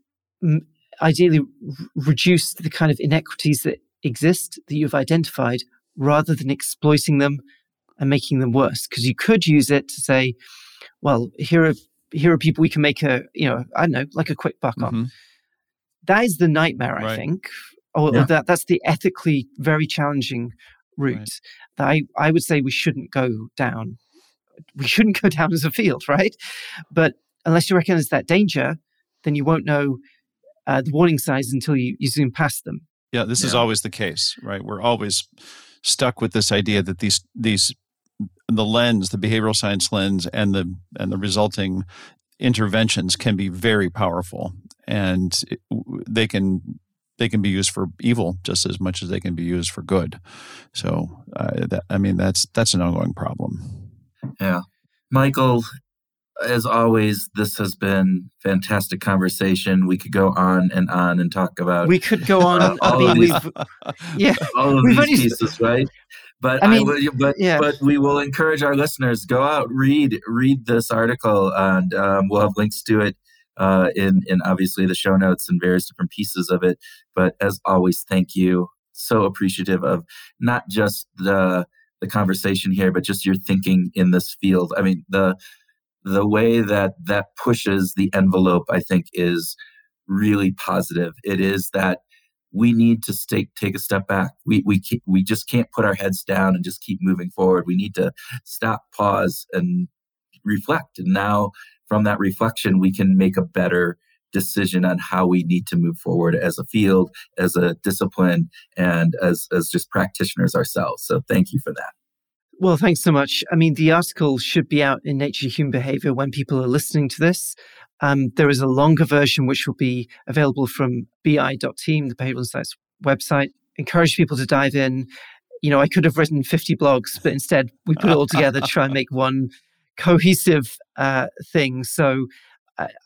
ideally r- reduce the kind of inequities that exist that you've identified rather than exploiting them and making them worse because you could use it to say well here are here are people we can make a you know i don't know like a quick buck mm-hmm. on that is the nightmare right. i think or, yeah. that that's the ethically very challenging route right. that i i would say we shouldn't go down we shouldn't go down as a field (laughs) right but unless you recognize that danger then you won't know uh, the warning signs until you, you zoom past them. Yeah, this yeah. is always the case, right? We're always stuck with this idea that these these the lens, the behavioral science lens, and the and the resulting interventions can be very powerful, and they can they can be used for evil just as much as they can be used for good. So, uh, that, I mean, that's that's an ongoing problem. Yeah, Michael. As always, this has been fantastic conversation. We could go on and on and talk about. We could go on. (laughs) Uh, I mean, we've yeah, (laughs) all of these pieces, right? But I, mean, I but yeah. but we will encourage our listeners go out read read this article, and um, we'll have links to it uh, in in obviously the show notes and various different pieces of it. But as always, thank you. So appreciative of not just the the conversation here, but just your thinking in this field. I mean the the way that that pushes the envelope, I think, is really positive. It is that we need to stay, take a step back. We we we just can't put our heads down and just keep moving forward. We need to stop, pause, and reflect. And now, from that reflection, we can make a better decision on how we need to move forward as a field, as a discipline, and as as just practitioners ourselves. So, thank you for that. Well, thanks so much. I mean, the article should be out in Nature Human Behavior when people are listening to this. Um, there is a longer version which will be available from bi.team, the Behavioral Insights website. Encourage people to dive in. You know, I could have written 50 blogs, but instead we put it all together to try and make one cohesive uh, thing. So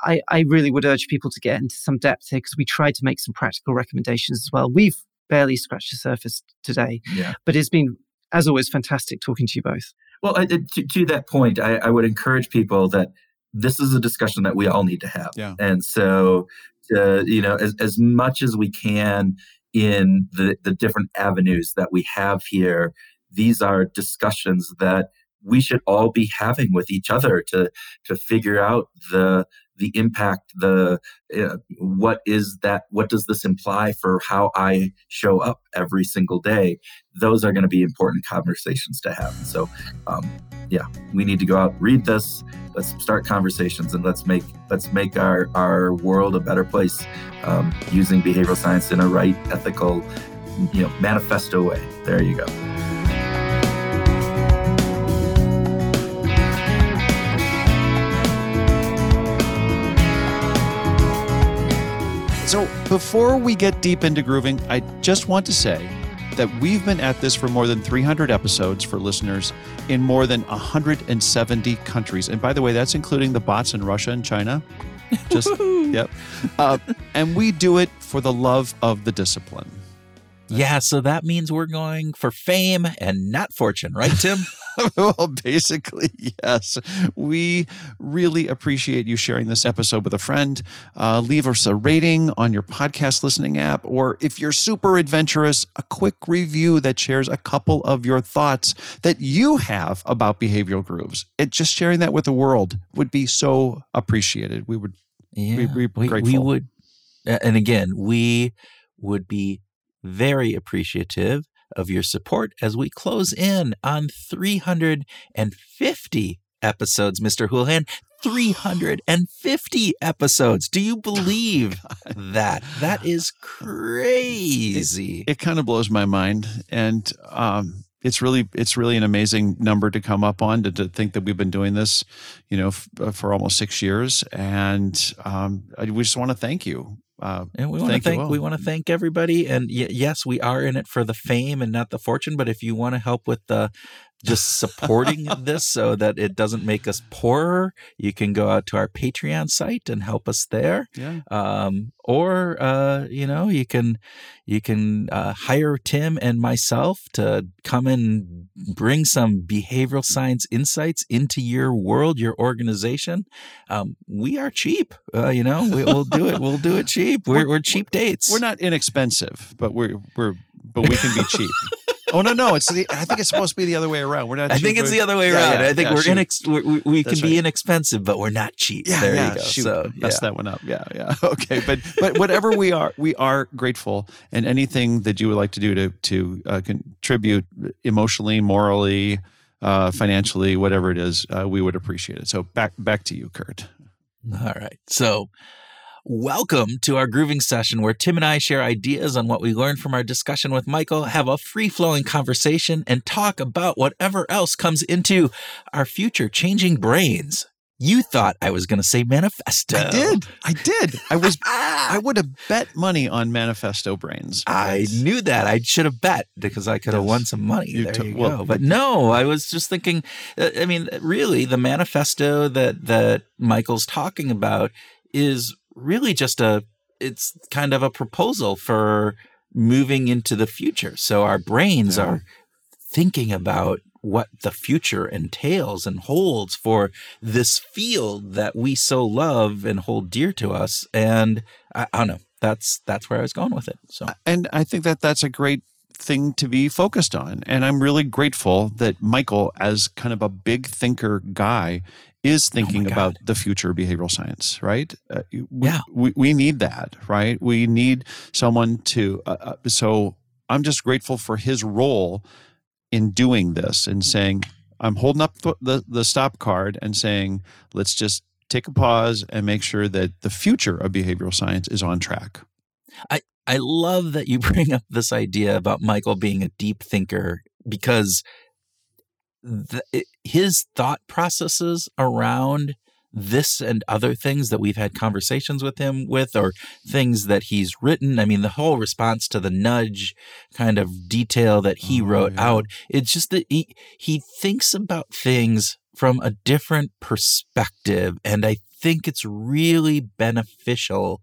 I, I really would urge people to get into some depth here because we tried to make some practical recommendations as well. We've barely scratched the surface today, yeah. but it's been, as always, fantastic talking to you both. Well, to, to that point, I, I would encourage people that this is a discussion that we all need to have. Yeah. And so, uh, you know, as, as much as we can in the, the different avenues that we have here, these are discussions that we should all be having with each other to to figure out the the impact the uh, what is that what does this imply for how i show up every single day? Those are going to be important conversations to have. So um, yeah we need to go out read this let's start conversations and let's make let's make our our world a better place um, using behavioral science in a right ethical you know manifesto way. There you go So, before we get deep into grooving, I just want to say that we've been at this for more than 300 episodes for listeners in more than 170 countries. And by the way, that's including the bots in Russia and China. Just, (laughs) yep. Uh, and we do it for the love of the discipline. Yeah, so that means we're going for fame and not fortune, right, Tim? (laughs) (laughs) well, basically, yes. We really appreciate you sharing this episode with a friend. Uh, leave us a rating on your podcast listening app, or if you're super adventurous, a quick review that shares a couple of your thoughts that you have about behavioral grooves. It just sharing that with the world would be so appreciated. We would yeah, be, be we, we would, and again, we would be very appreciative of your support as we close in on 350 episodes, Mr. Houlihan. 350 episodes. Do you believe that? That is crazy. It, it kind of blows my mind. And um, it's really it's really an amazing number to come up on to, to think that we've been doing this you know f- uh, for almost six years and um, we just want to thank you uh, and we want to thank, we want to thank everybody. And y- yes, we are in it for the fame and not the fortune. But if you want to help with the just supporting (laughs) this so that it doesn't make us poorer, you can go out to our Patreon site and help us there. Yeah. Um, or uh, you know, you can you can uh, hire Tim and myself to come and bring some behavioral science insights into your world, your organization. Um, we are cheap. Uh, you know, we, will do it. We'll do it cheap. (laughs) We're, we're cheap dates. We're not inexpensive, but we're we're but we can be cheap. (laughs) oh no, no, it's the. I think it's supposed to be the other way around. We're not. I think it's the other way around. Yeah, yeah, I think yeah, we're inex- we, we can be inexpensive, but we're not cheap. Yeah, there you go. Shoot, so mess that one up. Yeah, yeah. (laughs) Okay, but but whatever we are, we are grateful, and anything that you would like to do to to uh, contribute emotionally, morally, uh, financially, whatever it is, uh, we would appreciate it. So back back to you, Kurt. All right. So Welcome to our grooving session where Tim and I share ideas on what we learned from our discussion with Michael, have a free flowing conversation, and talk about whatever else comes into our future changing brains. You thought I was going to say manifesto. I did. I did. I was. (laughs) I would have bet money on manifesto brains. I knew that. I should have bet because I could have yes. won some money. You there you well, go. But no, I was just thinking. Uh, I mean, really, the manifesto that that Michael's talking about is really just a. It's kind of a proposal for moving into the future. So our brains yeah. are thinking about what the future entails and holds for this field that we so love and hold dear to us. And I, I don't know. That's that's where I was going with it. So, and I think that that's a great thing to be focused on. And I'm really grateful that Michael, as kind of a big thinker guy, is oh thinking oh about the future of behavioral science, right? Uh, we, yeah. We, we need that, right? We need someone to, uh, uh, so I'm just grateful for his role in doing this and saying, I'm holding up the, the, the stop card and saying, let's just take a pause and make sure that the future of behavioral science is on track. I, I love that you (laughs) bring up this idea about Michael being a deep thinker because the, his thought processes around this and other things that we've had conversations with him with or things that he's written. I mean, the whole response to the nudge kind of detail that he oh, wrote yeah. out, it's just that he, he thinks about things from a different perspective. And I think it's really beneficial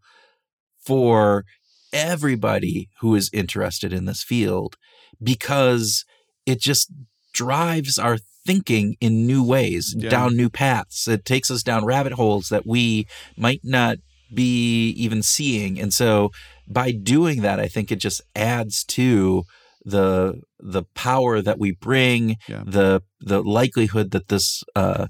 for everybody who is interested in this field because it just drives our thinking in new ways, yeah. down new paths. It takes us down rabbit holes that we might not be even seeing. And so by doing that, I think it just adds to the the power that we bring, yeah. the the likelihood that this uh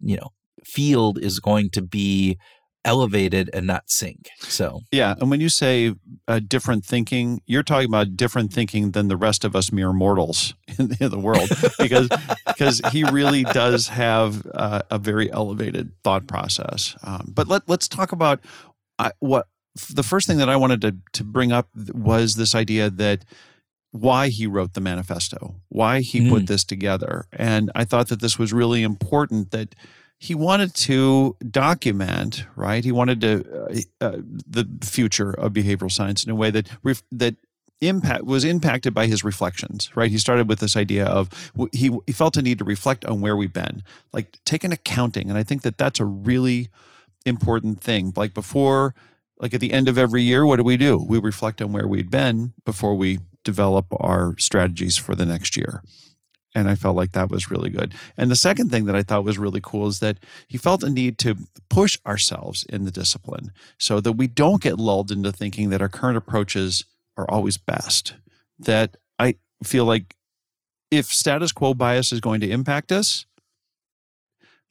you know field is going to be elevated and not sink. So, yeah. And when you say uh, different thinking, you're talking about different thinking than the rest of us mere mortals (laughs) in, in the world, because (laughs) because he really does have uh, a very elevated thought process. Um, but let let's talk about uh, what the first thing that I wanted to to bring up was this idea that why he wrote the manifesto, why he mm. put this together, and I thought that this was really important that he wanted to document, right? He wanted to uh, uh, the future of behavioral science in a way that ref- that impact was impacted by his reflections, right? He started with this idea of he he felt a need to reflect on where we've been, like take an accounting, and I think that that's a really important thing. Like before, like at the end of every year, what do we do? We reflect on where we'd been before we develop our strategies for the next year and I felt like that was really good. And the second thing that I thought was really cool is that he felt a need to push ourselves in the discipline so that we don't get lulled into thinking that our current approaches are always best. That I feel like if status quo bias is going to impact us,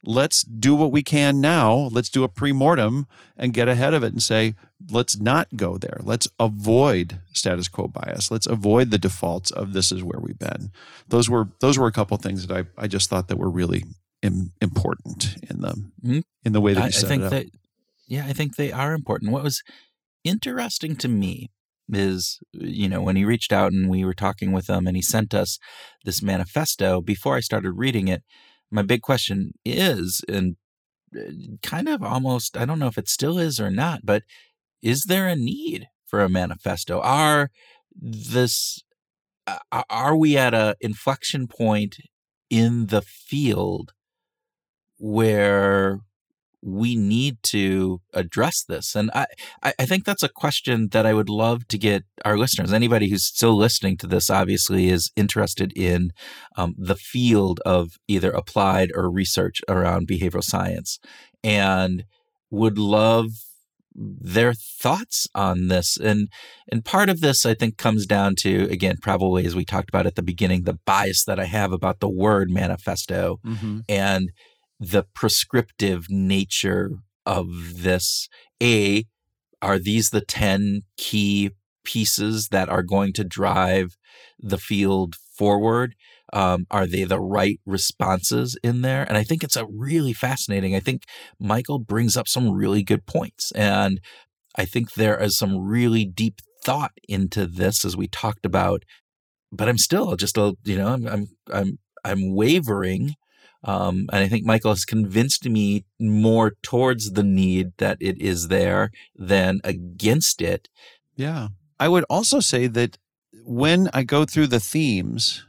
let's do what we can now. Let's do a pre-mortem and get ahead of it and say, let's not go there. Let's avoid status quo bias. Let's avoid the defaults of this is where we've been. Those were those were a couple things that I, I just thought that were really Im- important in the mm-hmm. in the way that you I, set I think it up. That, yeah, I think they are important. What was interesting to me is you know when he reached out and we were talking with him and he sent us this manifesto before I started reading it my big question is, and uh, kind of almost, I don't know if it still is or not, but is there a need for a manifesto? Are this, are we at a inflection point in the field where we need to address this? And I, I think that's a question that I would love to get our listeners. Anybody who's still listening to this obviously is interested in um, the field of either applied or research around behavioral science and would love their thoughts on this and and part of this i think comes down to again probably as we talked about at the beginning the bias that i have about the word manifesto mm-hmm. and the prescriptive nature of this. A, are these the 10 key pieces that are going to drive the field forward? Um, are they the right responses in there? And I think it's a really fascinating. I think Michael brings up some really good points, and I think there is some really deep thought into this as we talked about. But I'm still just a you know I'm I'm I'm I'm wavering um, and I think Michael has convinced me more towards the need that it is there than against it. Yeah. I would also say that when I go through the themes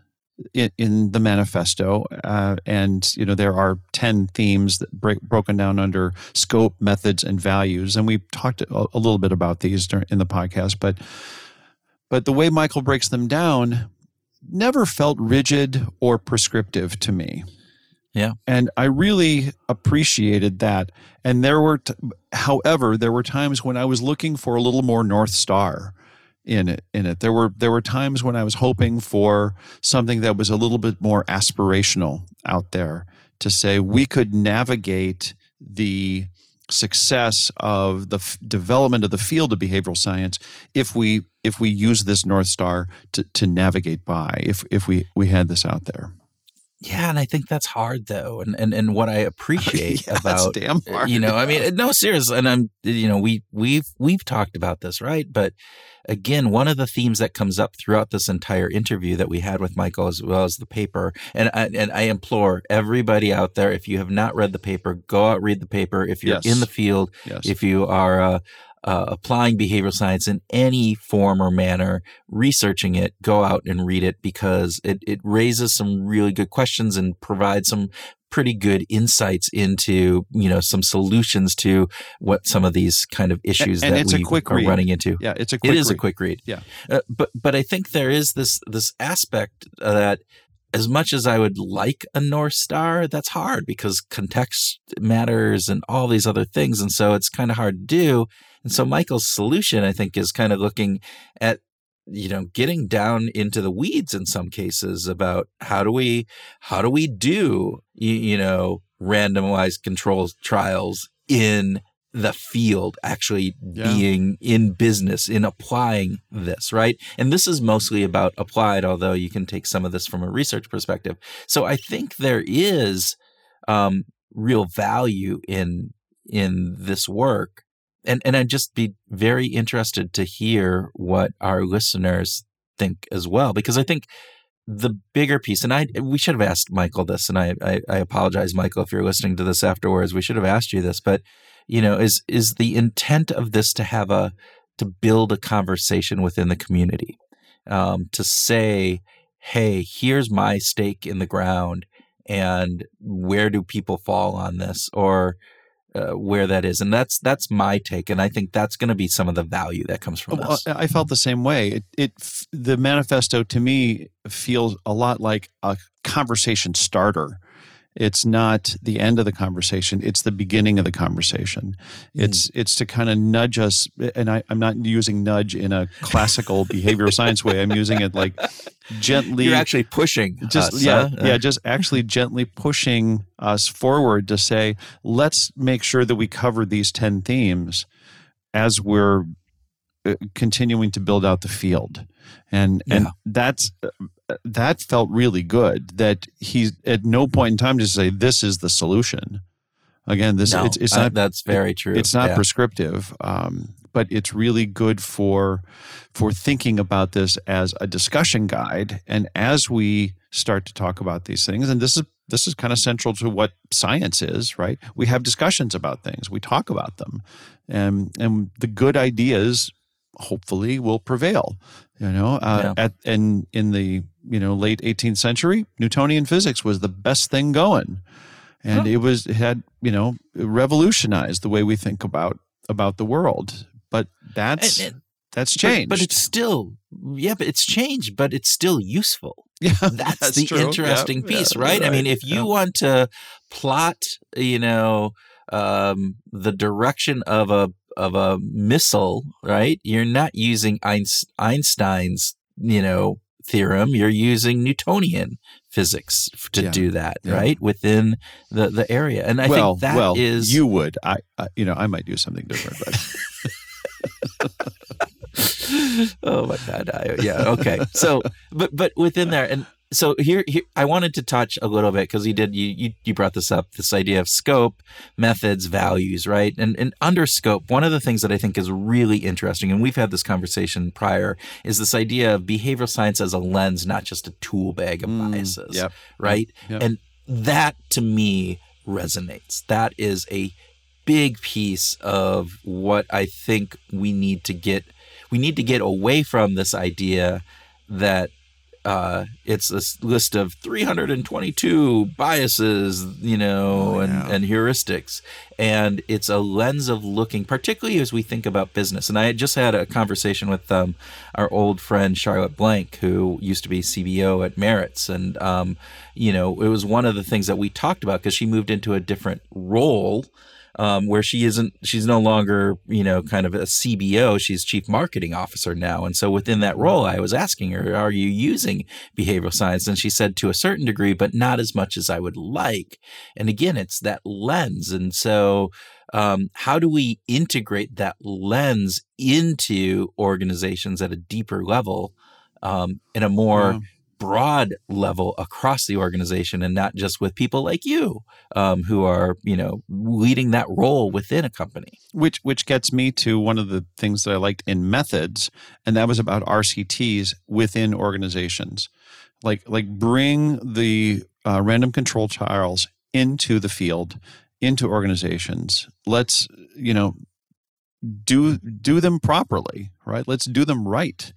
in, in the manifesto, uh, and you know there are ten themes that break, broken down under scope, methods, and values, and we talked a, a little bit about these in the podcast. But but the way Michael breaks them down never felt rigid or prescriptive to me. Yeah. And I really appreciated that. And there were, t- however, there were times when I was looking for a little more North Star in it in it there were there were times when i was hoping for something that was a little bit more aspirational out there to say we could navigate the success of the f- development of the field of behavioral science if we if we use this north star to, to navigate by if if we we had this out there yeah, and I think that's hard though, and and and what I appreciate (laughs) yeah, about damn hard. you know, I mean, no, serious, and I'm you know, we we've we've talked about this, right? But again, one of the themes that comes up throughout this entire interview that we had with Michael, as well as the paper, and I, and I implore everybody out there, if you have not read the paper, go out read the paper. If you're yes. in the field, yes. if you are uh, uh, applying behavioral science in any form or manner, researching it, go out and read it because it, it raises some really good questions and provides some pretty good insights into you know some solutions to what some of these kind of issues and, and that we are read. running into. Yeah, it's a quick it is read. a quick read. Yeah, uh, but but I think there is this this aspect that as much as I would like a North Star, that's hard because context matters and all these other things. And so it's kind of hard to do. And so Michael's solution, I think, is kind of looking at, you know, getting down into the weeds in some cases about how do we, how do we do, you, you know, randomized control trials in the field actually Yeah. being in business in applying this right and this is mostly about applied although you can take some of this from a research perspective so i think there is um, real value in in this work and and i'd just be very interested to hear what our listeners think as well because i think the bigger piece and i we should have asked michael this and I, I i apologize michael if you're listening to this afterwards. We should have asked you this but you know is is the intent of this to have a to build a conversation within the community um, to say hey here's my stake in the ground and where do people fall on this? Or uh, where that is and that's that's my take and i think that's going to be some of the value that comes from Well, this I felt the same way. It, it the manifesto to me feels a lot like a conversation starter. It's not the end of the conversation; it's the beginning of the conversation. It's it's to kind of nudge us, and I, I'm not using nudge in a classical behavioral science way. I'm using it like gently. you're actually pushing just us, yeah huh? yeah just actually gently pushing us forward to say let's make sure that we cover these 10 themes as we're uh, continuing to build out the field and and Yeah. that's uh, that felt really good that he's at no point in time to say this is the solution again this no, it's, it's uh, not that's very true it's not Yeah. prescriptive, um, but it's really good for for thinking about this as a discussion guide. And as we start to talk about these things, and this is this is kind of central to what science is, right? We have discussions about things, we talk about them, and and the good ideas hopefully will prevail. You know, uh, Yeah. at and in the you know late 18th century, Newtonian physics was the best thing going and it was it had you know revolutionized the way we think about about the world but that's And- and- that's changed but, it's still yeah but it's changed but it's still useful (laughs) yeah that's, the true. Interesting yeah, piece right? i mean if you yeah. want to plot you know um, the direction of a of a missile right you're not using einstein's you know theorem you're using newtonian physics to Yeah, do that yeah. right within the the area and i well think that well is you would I, I you know i might do something different but (laughs) (laughs) oh my god I, yeah okay so but but within there and so here, here I wanted to touch a little bit because you did you, you you brought this up this idea of scope, methods, values, right? And and under scope, one of the things that I think is really interesting, and we've had this conversation prior, is this idea of behavioral science as a lens, not just a tool bag of mm, biases, yep, right? Yep. And that to me resonates. That is a big piece of what I think we need to get. We need to get away from this idea that uh, it's this list of 322 biases, you know, oh, and, yeah. and heuristics. And it's a lens of looking, particularly as we think about business. And I just had a conversation with um, our old friend Charlotte Blank, who used to be CBO at Maritz. And, um, you know, it was one of the things that we talked about because she moved into a different role um, where she isn't, she's no longer, you know, kind of a CBO. She's chief marketing officer now. And so within that role, I was asking her, are you using behavioral science? And she said to a certain degree, but not as much as I would like. And again, it's that lens. And so, um, how do we integrate that lens into organizations at a deeper level um, in a more yeah broad level across the organization and not just with people like you um, who are you know leading that role within a company. Which which gets me to one of the things that i liked in methods and that was about rcts within organizations. Like like bring the uh, random control trials into the field into organizations. Let's you know do do them properly right? Let's do them right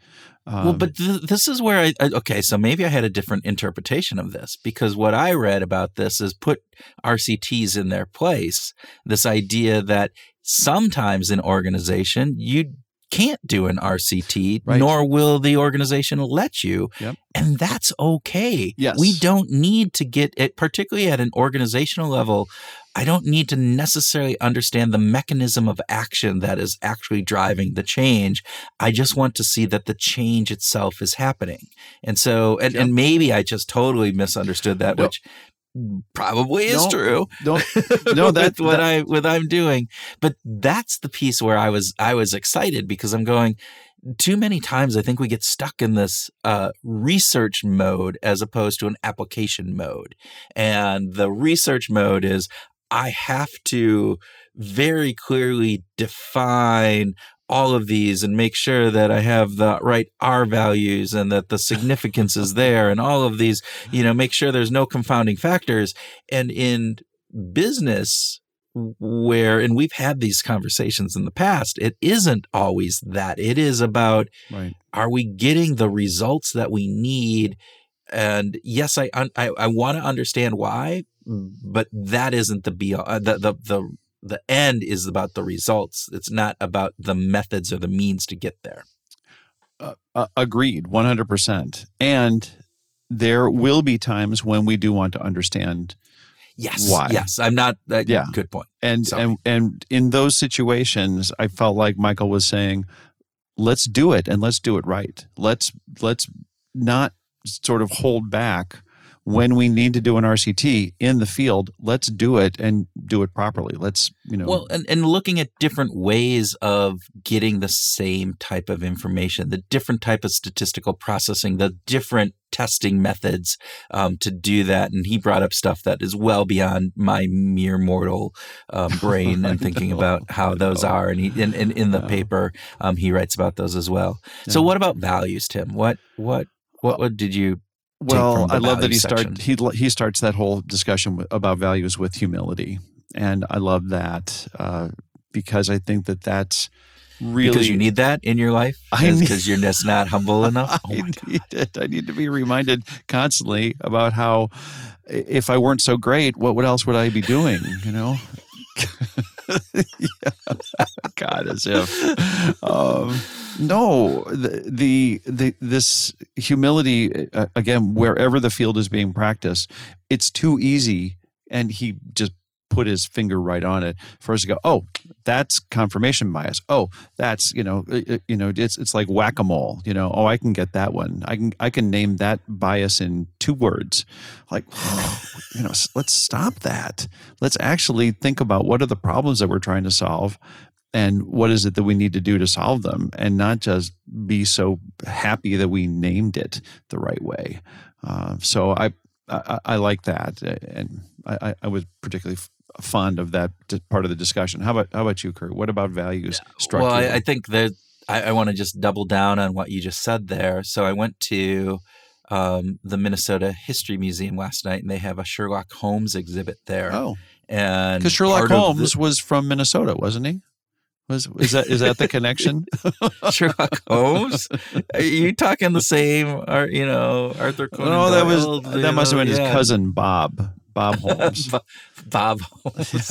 um, well, but th- this is where I, I, okay, so maybe I had a different interpretation of this because what I read about this is put RCTs in their place. This idea that sometimes in organization you can't do an RCT, right. nor will the organization let you. Yep. And that's okay. Yes. We don't need to get it, particularly at an organizational level. I don't need to necessarily understand the mechanism of action that is actually driving the change. I just want to see that the change itself is happening. And so, and, yep. and maybe I just totally misunderstood that, which probably is (laughs) no, true. No, no, that's what that, I what I'm doing. But that's the piece where I was I was excited because I'm going. Too many times, I think we get stuck in this uh, research mode as opposed to an application mode. And the research mode is I have to very clearly define all of these and make sure that I have the right R values and that the significance is there and all of these, you know, make sure there's no confounding factors. And in business, where, and we've had these conversations in the past, it isn't always that. It is about right. are we getting the results that we need? And yes, I I, I want to understand why, but that isn't the be uh, the the the the end is about the results. It's not about the methods or the means to get there. Uh, uh, agreed, 100%. And there will be times when we do want to understand yes why. Yes, I'm not uh, yeah. good point. And and and in those situations I felt like Michael was saying let's do it and let's do it right. Let's let's not sort of hold back when we need to do an RCT in the field, let's do it and do it properly. Let's, you know. Well, and, and looking at different ways of getting the same type of information, the different type of statistical processing, the different testing methods um, to do that. And he brought up stuff that is well beyond my mere mortal um, (laughs) brain and thinking about how those are. And, he, and, and in the paper, um, he writes about those as well. So, what about values, Tim? What, what, what, what did you well, I love that he starts he he starts that whole discussion about values with humility, and I love that uh, because I think that that's really because you need that in your life. because you're just not humble (laughs) enough. Oh I need it. I need to be reminded constantly about how if I weren't so great, what what else would I be doing? You know. (laughs) God, as if. Um, no, the, the, the this humility uh, again, wherever the field is being practiced, it's too easy. And he just put his finger right on it for us to go, oh, that's confirmation bias. Oh, that's you know, uh, uh, you know, it's it's like whack a mole. You know, oh, I can get that one. I can I can name that bias in two words. Like, (sighs) you know, let's stop that. Let's actually think about what are the problems that we're trying to solve, and what is it that we need to do to solve them and not just be so happy that we named it the right way uh, so I, I, I like that and I, I was particularly fond of that part of the discussion how about how about you kurt what about values structure well I, I think that I, I want to just double down on what you just said there so i went to um, the Minnesota History Museum last night, and they have a Sherlock Holmes exhibit there. Oh, and because Sherlock Holmes the, was from Minnesota, wasn't he? Was is that is that the connection? (laughs) Sherlock Holmes? Are you talking the same? Or you know Arthur Conan? No, that was that must have been yeah. his cousin Bob. Bob Holmes. (laughs) Bob Holmes.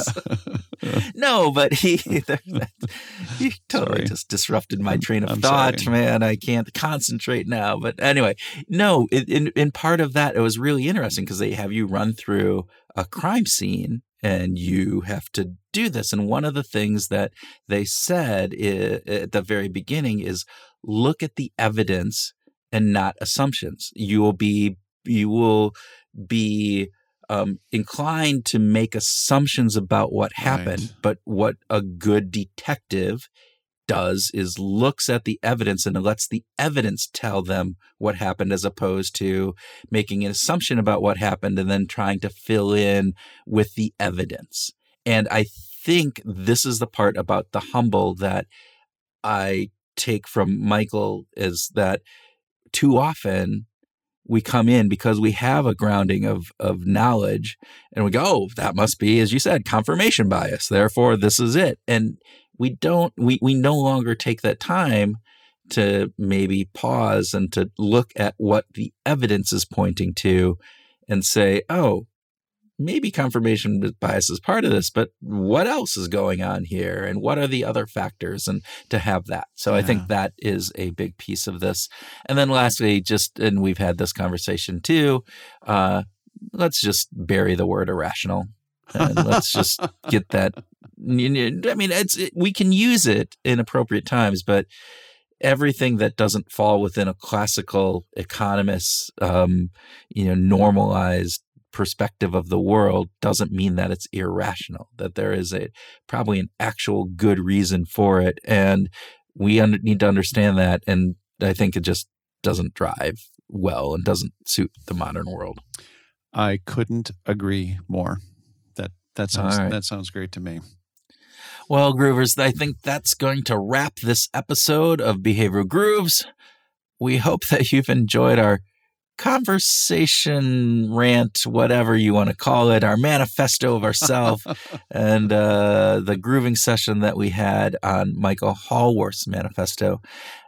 no, but he (laughs) he totally sorry. just disrupted my train of I'm thought, sorry. man. I can't concentrate now. But anyway, no, in in part of that, it was really interesting because they have you run through a crime scene and you have to do this. And one of the things that they said at the very beginning is look at the evidence and not assumptions. You will be you will be um, inclined to make assumptions about what happened, right. but what a good detective does is looks at the evidence and lets the evidence tell them what happened as opposed to making an assumption about what happened and then trying to fill in with the evidence. And I think this is the part about the humble that I take from Michael is that too often we come in because we have a grounding of of knowledge and we go oh that must be as you said confirmation bias. Therefore this is it. And we don't we we no longer take that time to maybe pause and to look at what the evidence is pointing to and say oh maybe confirmation bias is part of this but what else is going on here? And what are the other factors and to have that? So yeah. i think that is a big piece of this. And then lastly just and we've had this conversation too uh, let's just bury the word irrational and let's just (laughs) get that I mean, it's it, we can use it in appropriate times, but everything that doesn't fall within a classical economist, um, you know, normalized perspective of the world doesn't mean that it's irrational. That there is a probably an actual good reason for it, and we under, need to understand that. And I think it just doesn't drive well and doesn't suit the modern world. I couldn't agree more. That that sounds right. that sounds great to me. Well, Groovers, I think that's going to wrap this episode of Behavioral Grooves. We hope that you've enjoyed our conversation rant, whatever you want to call it, our manifesto of ourselves, (laughs) and uh, the grooving session that we had on Michael Hallsworth's manifesto,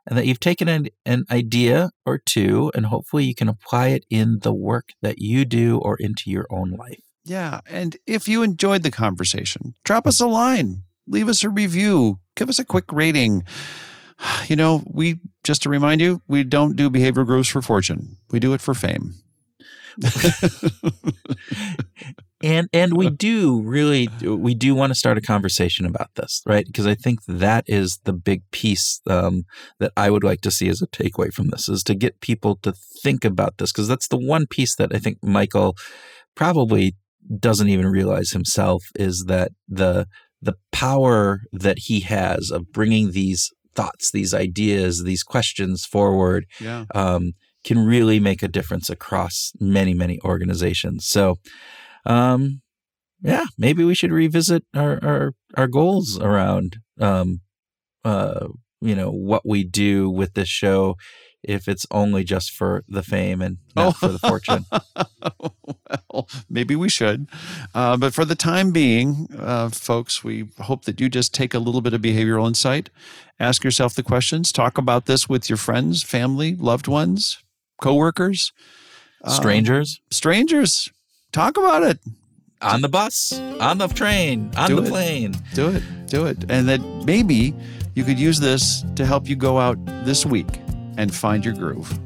and that you've taken an, an idea or two, and hopefully you can apply it in the work that you do or into your own life. Yeah. And if you enjoyed the conversation, drop us a line leave us a review, give us a quick rating. You know, we just to remind you, we don't do behavior grooves for fortune. We do it for fame. and and we do really we do want to start a conversation about this right because i think that is the big piece um, that i would like to see as a takeaway from this is to get people to think about this because that's the one piece that i think michael probably doesn't even realize himself is that the the power that he has of bringing these thoughts, these ideas, these questions forward yeah. um, can really make a difference across many, many organizations. So, um, yeah, maybe we should revisit our our, our goals around, um, uh, you know, what we do with this show if it's only just for the fame and not oh. for the fortune. (laughs) well, maybe we should. Uh, but for the time being, uh, folks, we hope that you just take a little bit of behavioral insight, ask yourself the questions, talk about this with your friends, family, loved ones, coworkers, strangers. Um, strangers. Talk about it. On the bus, on the train, on do the it. plane. Do it. Do it. And that maybe you could use this to help you go out this week and find your groove.